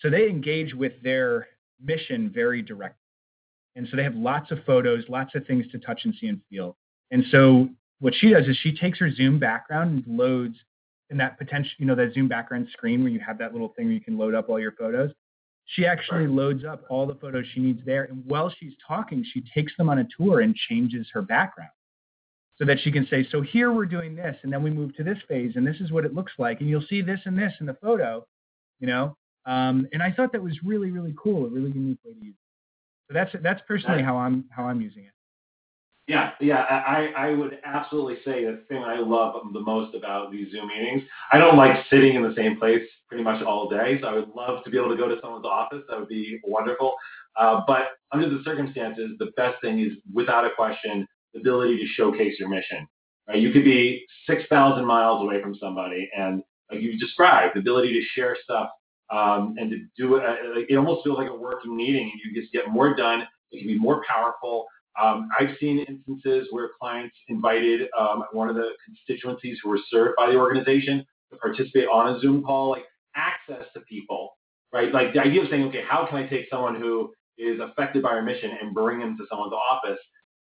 Speaker 3: so they engage with their mission very directly. And so they have lots of photos, lots of things to touch and see and feel. And so what she does is she takes her Zoom background and loads in that potential, you know, that Zoom background screen where you have that little thing where you can load up all your photos. She actually loads up all the photos she needs there. And while she's talking, she takes them on a tour and changes her background so that she can say, so here we're doing this, and then we move to this phase, and this is what it looks like, and you'll see this and this in the photo, you know. Um, and I thought that was really, really cool, a really unique way to use it. So that's that's personally how I'm how I'm using it.
Speaker 1: Yeah, yeah, I, I would absolutely say the thing I love the most about these Zoom meetings. I don't like sitting in the same place pretty much all day, so I would love to be able to go to someone's office. That would be wonderful. Uh, but under the circumstances, the best thing is, without a question, the ability to showcase your mission. Right? You could be 6,000 miles away from somebody, and like you described, the ability to share stuff um, and to do it, uh, it almost feels like a working meeting, and you just get more done. It can be more powerful. Um, I've seen instances where clients invited um, one of the constituencies who were served by the organization to participate on a Zoom call, like access to people, right? Like the idea of saying, okay, how can I take someone who is affected by our mission and bring them to someone's office?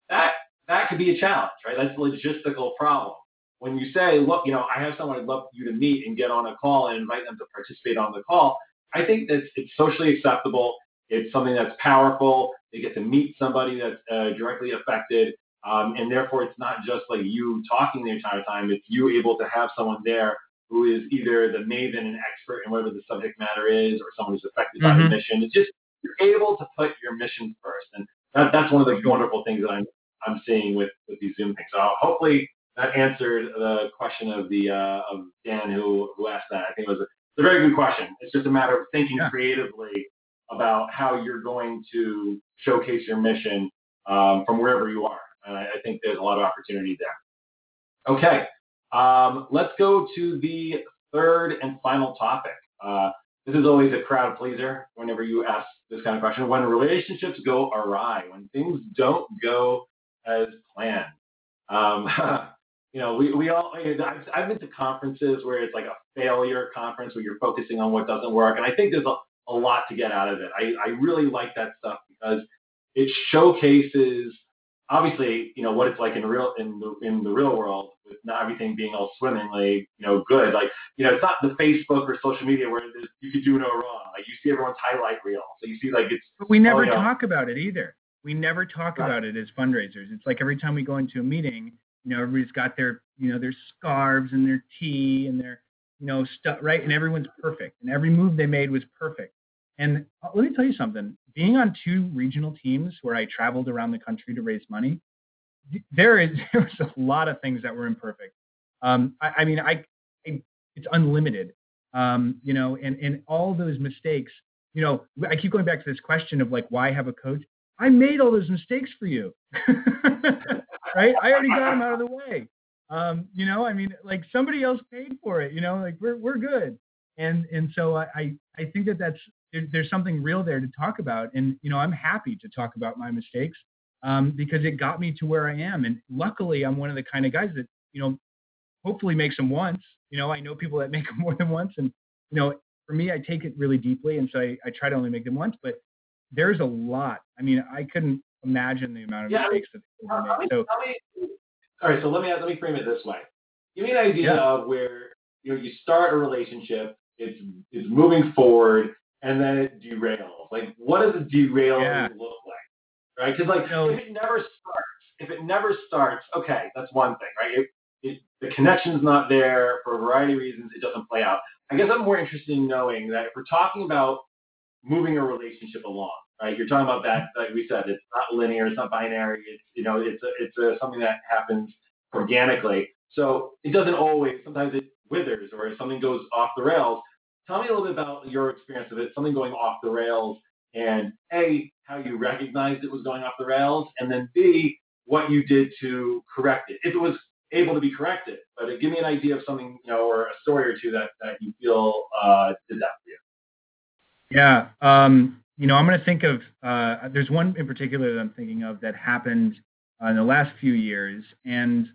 Speaker 1: That that could be a challenge, right? That's a logistical problem. When you say, look, you know, I have someone I'd love you to meet and get on a call and invite them to participate on the call, I think that it's socially acceptable. It's something that's powerful. They get to meet somebody that's uh, directly affected. Um, and therefore, it's not just like you talking the entire time. It's you able to have someone there who is either the maven and expert in whatever the subject matter is, or someone who's affected mm-hmm. by the mm-hmm. mission. It's just you're able to put your mission first, and that, that's one of the wonderful things that I'm I'm seeing with with these Zoom things. So hopefully that answered the question of the uh, of Dan who who asked that. I think it was a, it's a very good question. It's just a matter of thinking yeah. creatively about how you're going to showcase your mission um, from wherever you are. And I, I, think there's a lot of opportunity there. Okay, um, let's go to the third and final topic. Uh, this is always a crowd pleaser whenever you ask this kind of question. When relationships go awry, when things don't go as planned. Um, [LAUGHS] you know, we, we all, I've, I've been to conferences where it's like a failure conference where you're focusing on what doesn't work. And I think there's a, a lot to get out of it. I, I really like that stuff because it showcases obviously you know what it's like in real in the in the real world with not everything being all swimmingly you know good like you know it's not the facebook or social media where you can do no wrong like you see everyone's highlight reel so you see like it's
Speaker 3: but we never oh, talk know. about it either we never talk right. about it as fundraisers it's like every time we go into a meeting you know everybody's got their you know their scarves and their tea and their you know stuff right and everyone's perfect and every move they made was perfect and uh, let me tell you something being on two regional teams where I traveled around the country to raise money, there is [LAUGHS] there was a lot of things that were imperfect. Um, I, I, mean, I, I, it's unlimited, um, you know, and and all those mistakes. You know, I keep going back to this question of like, why have a coach? I made all those mistakes for you, [LAUGHS] right? I already got him out of the way. Um, you know, I mean, like somebody else paid for it. You know, like we're we're good. And and so I I think that that's there, there's something real there to talk about. And, you know, I'm happy to talk about my mistakes um, because it got me to where I am. And luckily, I'm one of the kind of guys that, you know, hopefully makes them once. You know, I know people that [LAUGHS] make them more than once. And, you know, for me, I take it really deeply. And so I, I try to only make them once. But there's a lot. I mean, I couldn't imagine the amount of yeah, mistakes that people
Speaker 1: make. So, all right, so let me let me frame it this way. Give me an idea yeah. of where you know you start a relationship, it's it's moving forward, and then it derails. Like, what does a derail yeah. look like? Right? Because like, if it never starts, if it never starts, okay, that's one thing, right? It, it, the connection's not there for a variety of reasons. It doesn't play out. I guess I'm more interested in knowing that if we're talking about moving a relationship along, right? You're talking about that, like we said, it's not linear, it's not binary. It's you know, it's a, it's a, something that happens organically. So it doesn't always. Sometimes it withers or something goes off the rails. Tell me a little bit about your experience of it, something going off the rails, and A, how you recognized it was going off the rails, and then B, what you did to correct it, if it was able to be corrected. But give me an idea of something, you know, or a story or two that, that you feel uh, did that for you.
Speaker 3: Yeah. Um, you know, I'm going to think of, uh, there's one in particular that I'm thinking of that happened uh, in the last few years. And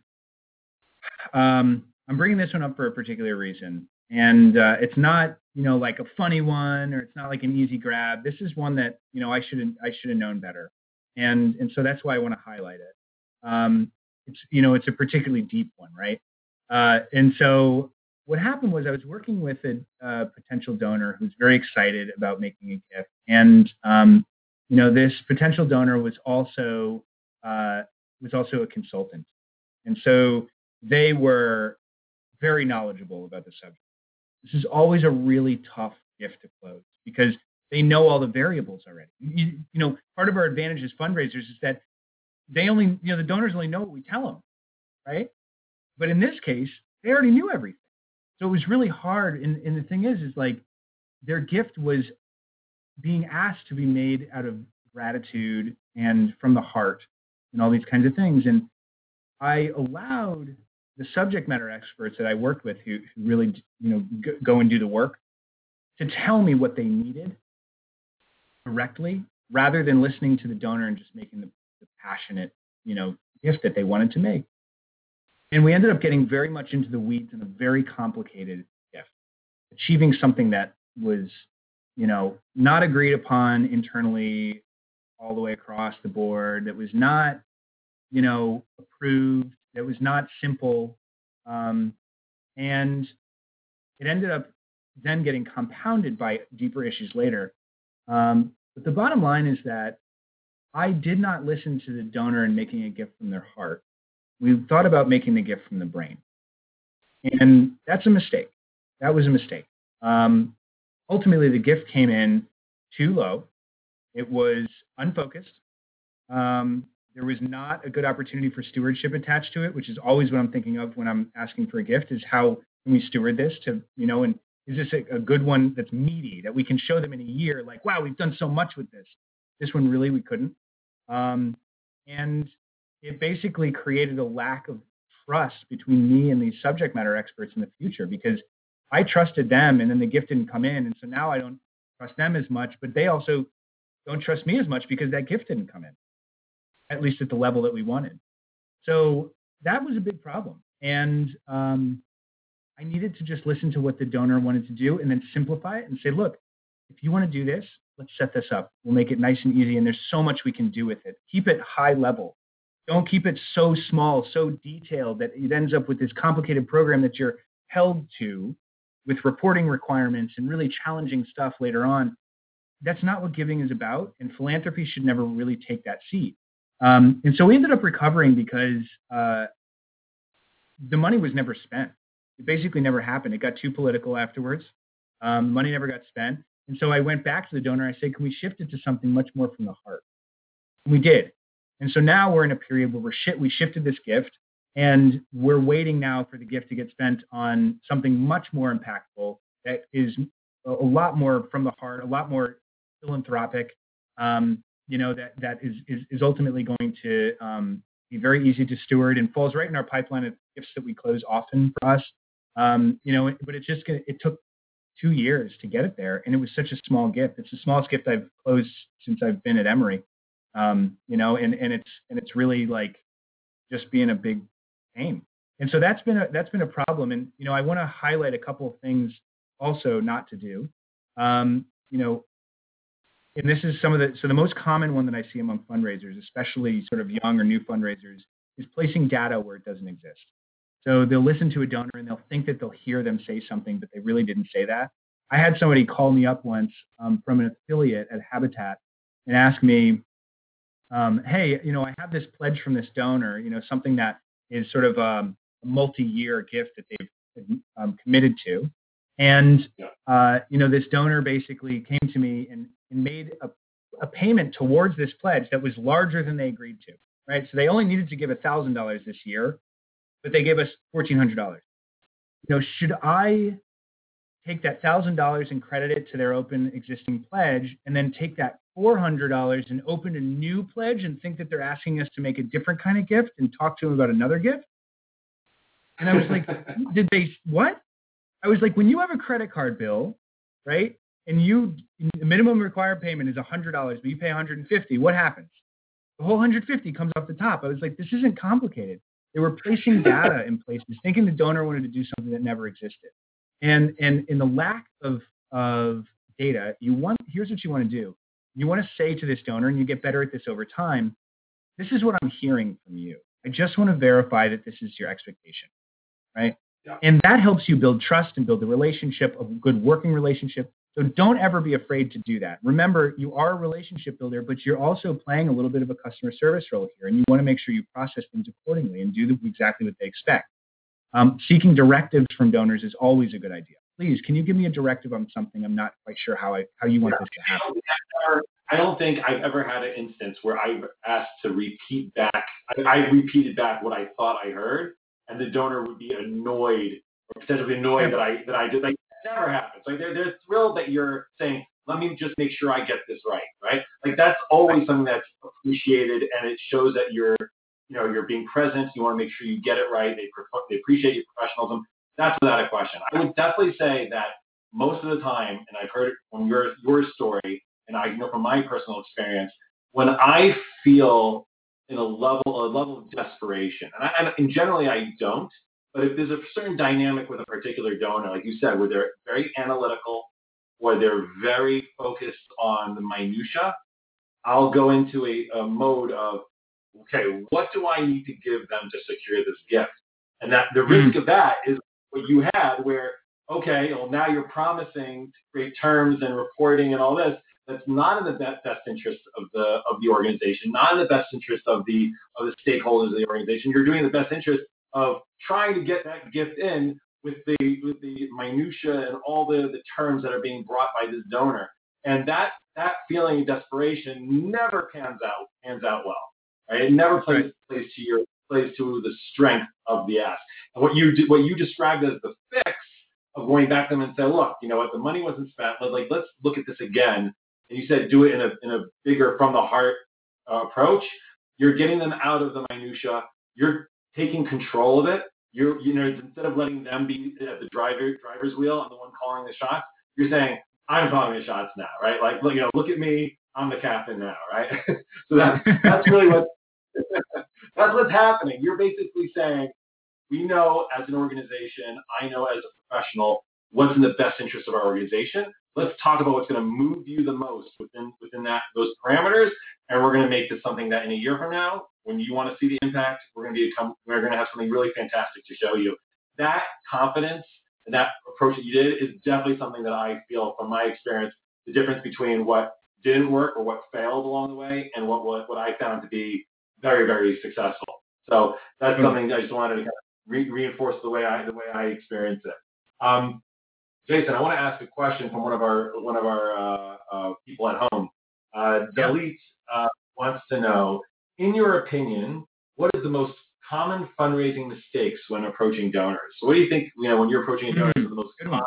Speaker 3: um, I'm bringing this one up for a particular reason and uh, it's not you know like a funny one or it's not like an easy grab. This is one that you know I shouldn't, I should have known better, and and so that's why I want to highlight it. Um, it's you know it's a particularly deep one, right? Uh, and so what happened was I was working with a, a, potential donor who's very excited about making a gift, and um, you know this potential donor was also uh, was also a consultant, and so they were very knowledgeable about the subject. This is always a really tough gift to close because they know all the variables already. You, you know, part of our advantage as fundraisers is that they only, you know, the donors only know what we tell them, right? But in this case, they already knew everything. So it was really hard. And, and the thing is, is like their gift was being asked to be made out of gratitude and from the heart and all these kinds of things. And I allowed the subject matter experts that I worked with who, who really, you know, go and do the work to tell me what they needed directly rather than listening to the donor and just making the, the passionate, you know, gift that they wanted to make. And we ended up getting very much into the weeds in a very complicated gift, achieving something that was, you know, not agreed upon internally all the way across the board, that was not, you know, approved, that was not simple. Um, and it ended up then getting compounded by deeper issues later. Um, but the bottom line is that I did not listen to the donor in making a gift from their heart. We thought about making the gift from the brain. And that's a mistake. That was a mistake. Um, ultimately, the gift came in too low. It was unfocused. Um, there was not a good opportunity for stewardship attached to it, which is always what I'm thinking of when I'm asking for a gift is how can we steward this to, you know, and is this a, a good one that's meaty that we can show them in a year? Like, wow, we've done so much with this. This one really we couldn't. Um, and it basically created a lack of trust between me and these subject matter experts in the future because I trusted them and then the gift didn't come in. And so now I don't trust them as much, but they also don't trust me as much because that gift didn't come in, at least at the level that we wanted. So that was a big problem. And um, I needed to just listen to what the donor wanted to do and then simplify it and say, look, if you want to do this, let's set this up. We'll make it nice and easy. And there's so much we can do with it. Keep it high level. Don't keep it so small, so detailed that it ends up with this complicated program that you're held to with reporting requirements and really challenging stuff later on. That's not what giving is about. And philanthropy should never really take that seat. Um, and so we ended up recovering because uh, the money was never spent. It basically never happened. It got too political afterwards. Um, money never got spent. And so I went back to the donor. I said, can we shift it to something much more from the heart? And we did. And so now we're in a period where we're we shifted this gift and we're waiting now for the gift to get spent on something much more impactful that is a, lot more from the heart, a lot more philanthropic, um, you know, that, that is, is, is ultimately going to um, be very easy to steward and falls right in our pipeline of gifts that we close often for us. Um, you know, but it just it took two years to get it there, and it was such a small gift. It's the smallest gift I've closed since I've been at Emory. Um, you know, and and it's and it's really like just being a big pain. And so that's been a that's been a problem. And you know, I want to highlight a couple of things also not to do. Um, you know, and this is some of the so the most common one that I see among fundraisers, especially sort of young or new fundraisers, is placing data where it doesn't exist. So they'll listen to a donor and they'll think that they'll hear them say something, but they really didn't say that. I had somebody call me up once um, from an affiliate at Habitat and ask me, um, hey, you know, I have this pledge from this donor, you know, something that is sort of um, a multi-year gift that they've um, committed to. And, uh, you know, this donor basically came to me and, and made a, a payment towards this pledge that was larger than they agreed to, right? So they only needed to give $1,000 this year but they gave us $1,400. You know, should I take that $1,000 and credit it to their open existing pledge and then take that $400 and open a new pledge and think that they're asking us to make a different kind of gift and talk to them about another gift? And I was like, [LAUGHS] did they, what? I was like, when you have a credit card bill, right? And you, the minimum required payment is $100, but you pay 150, what happens? The whole 150 comes off the top. I was like, this isn't complicated. They were placing data in places, thinking the donor wanted to do something that never existed. And and in the lack of of data, you want here's what you want to do. You want to say to this donor, and you get better at this over time. This is what I'm hearing from you. I just want to verify that this is your expectation, right? Yeah. And that helps you build trust and build a relationship, a good working relationship, so don't ever be afraid to do that. Remember, you are a relationship builder, but you're also playing a little bit of a customer service role here, and you want to make sure you process things accordingly and do exactly what they expect. Um, seeking directives from donors is always a good idea. please, can you give me a directive on something? I'm not quite sure how I how you want
Speaker 1: Yeah.
Speaker 3: this to happen.
Speaker 1: I don't think I've ever had an instance where I've asked to repeat back. I, I repeated back what I thought I heard, and the donor would be annoyed or potentially annoyed that I that I did. Like it never happens. Like they're they're thrilled that you're saying, "Let me just make sure I get this right." Right? Like that's always something that's appreciated, and it shows that you're you know you're being present. You want to make sure you get it right. They they appreciate your professionalism. That's without a question. I would definitely say that most of the time, and I've heard it from your your story and I know from my personal experience, when I feel in a level a level of desperation, and, I, and generally I don't, but if there's a certain dynamic with a particular donor, like you said, where they're very analytical, where they're very focused on the minutia, I'll go into a, a mode of, okay, what do I need to give them to secure this gift? And that the risk hmm. of that is what you had, where okay, well now you're promising great terms and reporting and all this, that's not in the best, best interest of the of the organization, not in the best interest of the of the stakeholders of the organization. You're doing the best interest of trying to get that gift in with the with the minutia and all the, the terms that are being brought by this donor. And that that feeling of desperation never pans out pans out well. Right? It never plays plays to your plays to the strength of the ask. And what you what you described as the fix of going back to them and say, look, you know what, the money wasn't spent. But like, let's look at this again and you said do it in a, in a bigger from the heart uh, approach, you're getting them out of the minutia. You're taking control of it. You're, you know, instead of letting them be at the driver driver's wheel and the one calling the shots, you're saying, I'm calling the shots now, right? Like, look, you know, look at me, I'm the captain now, right? [LAUGHS] so that, that's really what that's what's happening. You're basically saying, we know as an organization, I know as a professional, what's in the best interest of our organization let's talk about what's going to move you the most within within that those parameters, and we're going to make this something that in a year from now, when you want to see the impact, we're going to become we're going to have something really fantastic to show you. That confidence and that approach that you did is definitely something that I feel from my experience the difference between what didn't work or what failed along the way and what what, what I found to be very very successful. So that's mm-hmm. something I just wanted to kind of re- reinforce the way I the way I experience it. Um, Jason, I want to ask a question from one of our one of our uh, uh, people at home. Uh, Dalit uh, wants to know, in your opinion, what is the most common fundraising mistakes when approaching donors? So, what do you think? You know, when you're approaching a donor, mm-hmm. the most common,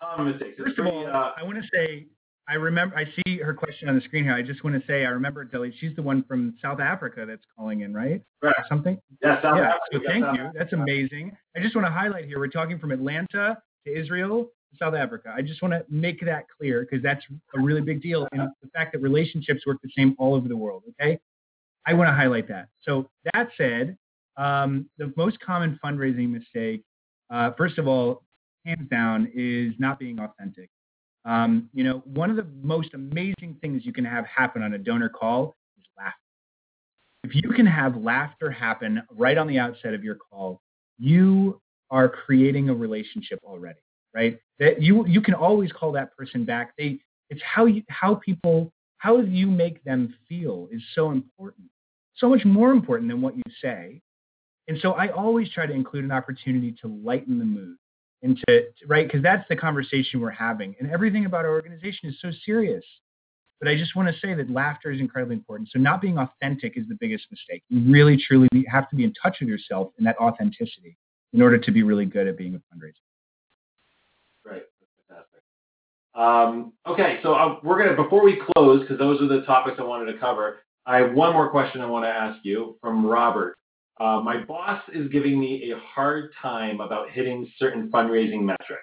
Speaker 1: common mistakes?
Speaker 3: First of all, uh, I want to say I remember. I see her question on the screen here. I just want to say I remember Dalit. She's the one from South Africa that's calling in, right?
Speaker 1: Right.
Speaker 3: Or something.
Speaker 1: Yeah, South
Speaker 3: yeah.
Speaker 1: Africa.
Speaker 3: So thank you. That's amazing. I just want to highlight here. We're talking from Atlanta to Israel to South Africa. I just want to make that clear because that's a really big deal. And the fact that relationships work the same all over the world. Okay. I want to highlight that. So that said, um, the most common fundraising mistake, uh, first of all, hands down, is not being authentic. Um, you know, one of the most amazing things you can have happen on a donor call is laughter. If you can have laughter happen right on the outset of your call, you are creating a relationship already, right? That you you can always call that person back. They it's how you how people how you make them feel is so important, so much more important than what you say. And so I always try to include an opportunity to lighten the mood and to, right because that's the conversation we're having, and everything about our organization is so serious. But I just want to say that laughter is incredibly important. So not being authentic is the biggest mistake. You really, truly have to be in touch with yourself and that authenticity in order to be really good at being a fundraiser.
Speaker 1: right that's fantastic. Um, okay, so uh, we're gonna before we close, because those are the topics I wanted to cover. I have one more question I want to ask you from Robert. Uh, my boss is giving me a hard time about hitting certain fundraising metrics.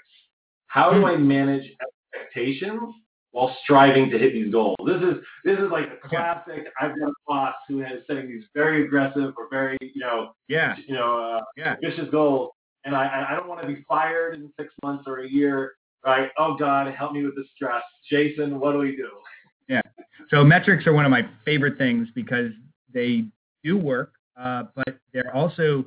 Speaker 1: How do hmm. I manage expectations while striving to hit these goals. This is this is like the classic. I've got a boss who is setting these very aggressive or very you know
Speaker 3: yeah
Speaker 1: you know uh,
Speaker 3: yeah.
Speaker 1: ambitious goals, and I I don't want to be fired in six months or a year. Right? Oh God, help me with the stress. Jason, what do we do?
Speaker 3: Yeah. So metrics are one of my favorite things because they do work, uh, but they're also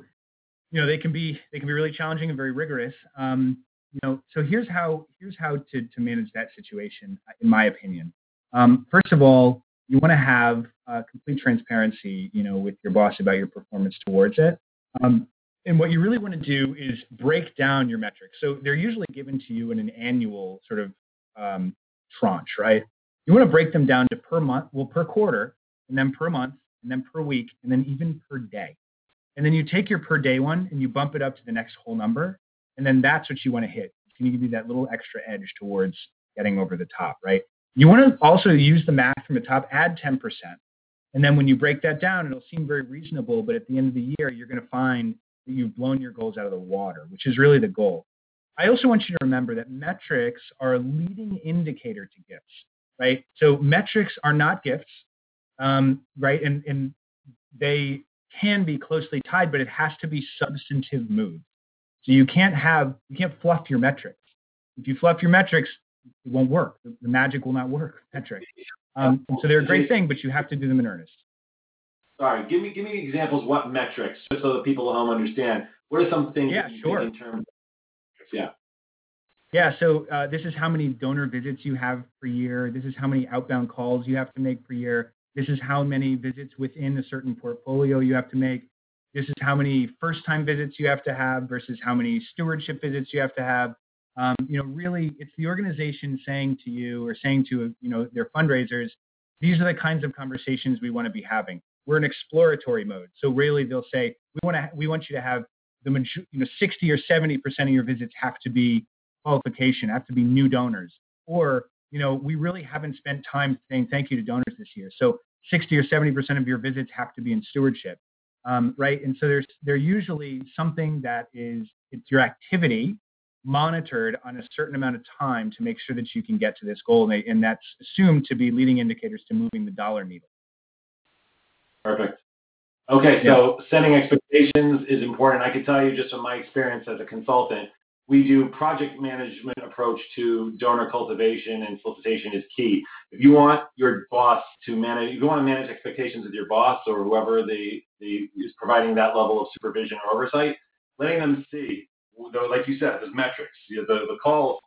Speaker 3: you know they can be they can be really challenging and very rigorous. Um, you know, so here's how here's how to, to manage that situation, in my opinion. Um, first of all, you want to have uh, complete transparency, you know, with your boss about your performance towards it. Um, and what you really want to do is break down your metrics. So they're usually given to you in an annual sort of um, tranche, right? You want to break them down to per month, well, per quarter, and then per month, and then per week, and then even per day. And then you take your per day one and you bump it up to the next whole number, and then that's what you want to hit. Going to give you that little extra edge towards getting over the top, right? You want to also use the math from the top, add 10%. And then when you break that down, it'll seem very reasonable, but at the end of the year, you're going to find that you've blown your goals out of the water, which is really the goal. I also want you to remember that metrics are a leading indicator to gifts, right? So metrics are not gifts, um, right? And, and they can be closely tied, but it has to be substantive moves. So you can't have, you can't fluff your metrics. If you fluff your metrics, it won't work. The, the magic will not work. [LAUGHS] Metrics. Um, so they're a great thing, but you have to do them in earnest.
Speaker 1: Sorry, give me give me examples. What metrics, just so that people at home understand. What are some things
Speaker 3: yeah,
Speaker 1: you
Speaker 3: sure.
Speaker 1: in terms? Of, yeah.
Speaker 3: Yeah, so uh, this is how many donor visits you have per year. This is how many outbound calls you have to make per year. This is how many visits within a certain portfolio you have to make. This is how many first-time visits you have to have versus how many stewardship visits you have to have. Um, you know, really, it's the organization saying to you or saying to you know their fundraisers, these are the kinds of conversations we want to be having. We're in exploratory mode, so really they'll say we want to we want you to have the you know 60 or 70 percent of your visits have to be qualification, have to be new donors, or you know we really haven't spent time saying thank you to donors this year, so 60 or 70 percent of your visits have to be in stewardship, um, right? And so there's they're usually something that is it's your activity monitored on a certain amount of time to make sure that you can get to this goal, and, they, and that's assumed to be leading indicators to moving the dollar needle.
Speaker 1: Perfect. Okay, so yeah. setting expectations is important. I can tell you just from my experience as a consultant, we do project management approach to donor cultivation and solicitation is key. If you want your boss to manage, if you want to manage expectations with your boss or whoever the, the is providing that level of supervision or oversight, letting them see like you said, there's metrics. The, the calls,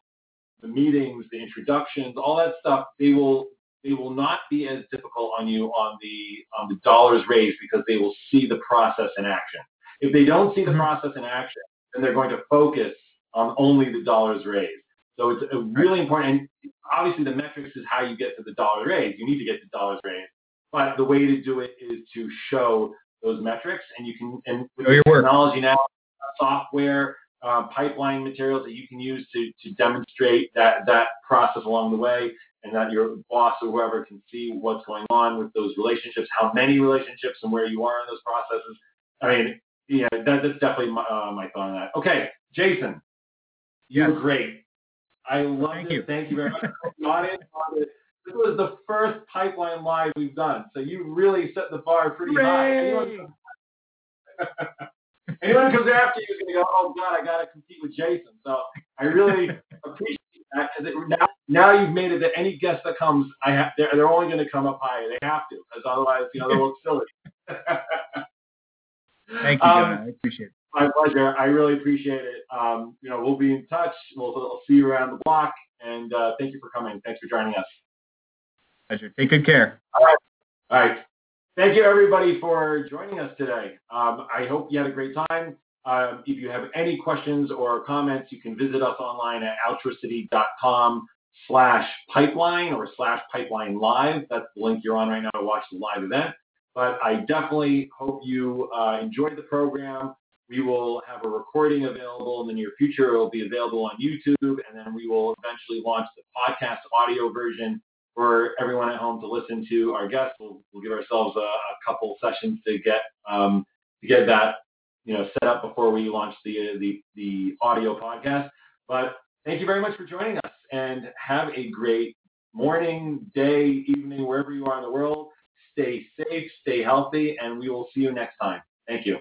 Speaker 1: the meetings, the introductions, all that stuff, they will they will not be as difficult on you on the on the dollars raised because they will see the process in action. If they don't see the mm-hmm. process in action, then they're going to focus on only the dollars raised. So it's really important. And obviously, the metrics is how you get to the dollars raised. You need to get the dollars raised, but the way to do it is to show those metrics, and you can and with technology now, software, uh, pipeline materials that you can use to, to demonstrate that, that process along the way and that your boss or whoever can see what's going on with those relationships, how many relationships and where you are in those processes. I mean, yeah, that, that's definitely my, uh, my thought on that. Okay, Jason,
Speaker 3: yes.
Speaker 1: you're great. I love
Speaker 3: Thank
Speaker 1: it.
Speaker 3: You.
Speaker 1: Thank you very much. [LAUGHS] this was the first pipeline live we've done, so you really set the bar pretty
Speaker 3: Hooray!
Speaker 1: high. Anyone comes [LAUGHS] after you is going to go, oh God, I got to compete with Jason. So I really [LAUGHS] appreciate that because now, now you've made it that any guest that comes, I have, they're, they're only going to come up higher. They have to because otherwise, you know, they look silly.
Speaker 3: Thank you, John. Um, I appreciate it.
Speaker 1: My pleasure. I really appreciate it. Um, you know, we'll be in touch. We'll, we'll see you around the block. And uh, thank you for coming. Thanks for joining us.
Speaker 3: Pleasure. Take good care.
Speaker 1: All right. All right. Thank you, everybody, for joining us today. Um, I hope you had a great time. Um, if you have any questions or comments, you can visit us online at altruicity.com slash pipeline or slash pipeline live. That's the link you're on right now to watch the live event. But I definitely hope you uh, enjoyed the program. We will have a recording available in the near future. It will be available on YouTube, and then we will eventually launch the podcast audio version for everyone at home to listen to our guests. We'll, we'll give ourselves a, a, couple sessions to get um, to get that you know set up before we launch the the the audio podcast. But thank you very much for joining us, and have a great morning, day, evening, wherever you are in the world. Stay safe, stay healthy, and we will see you next time. Thank you.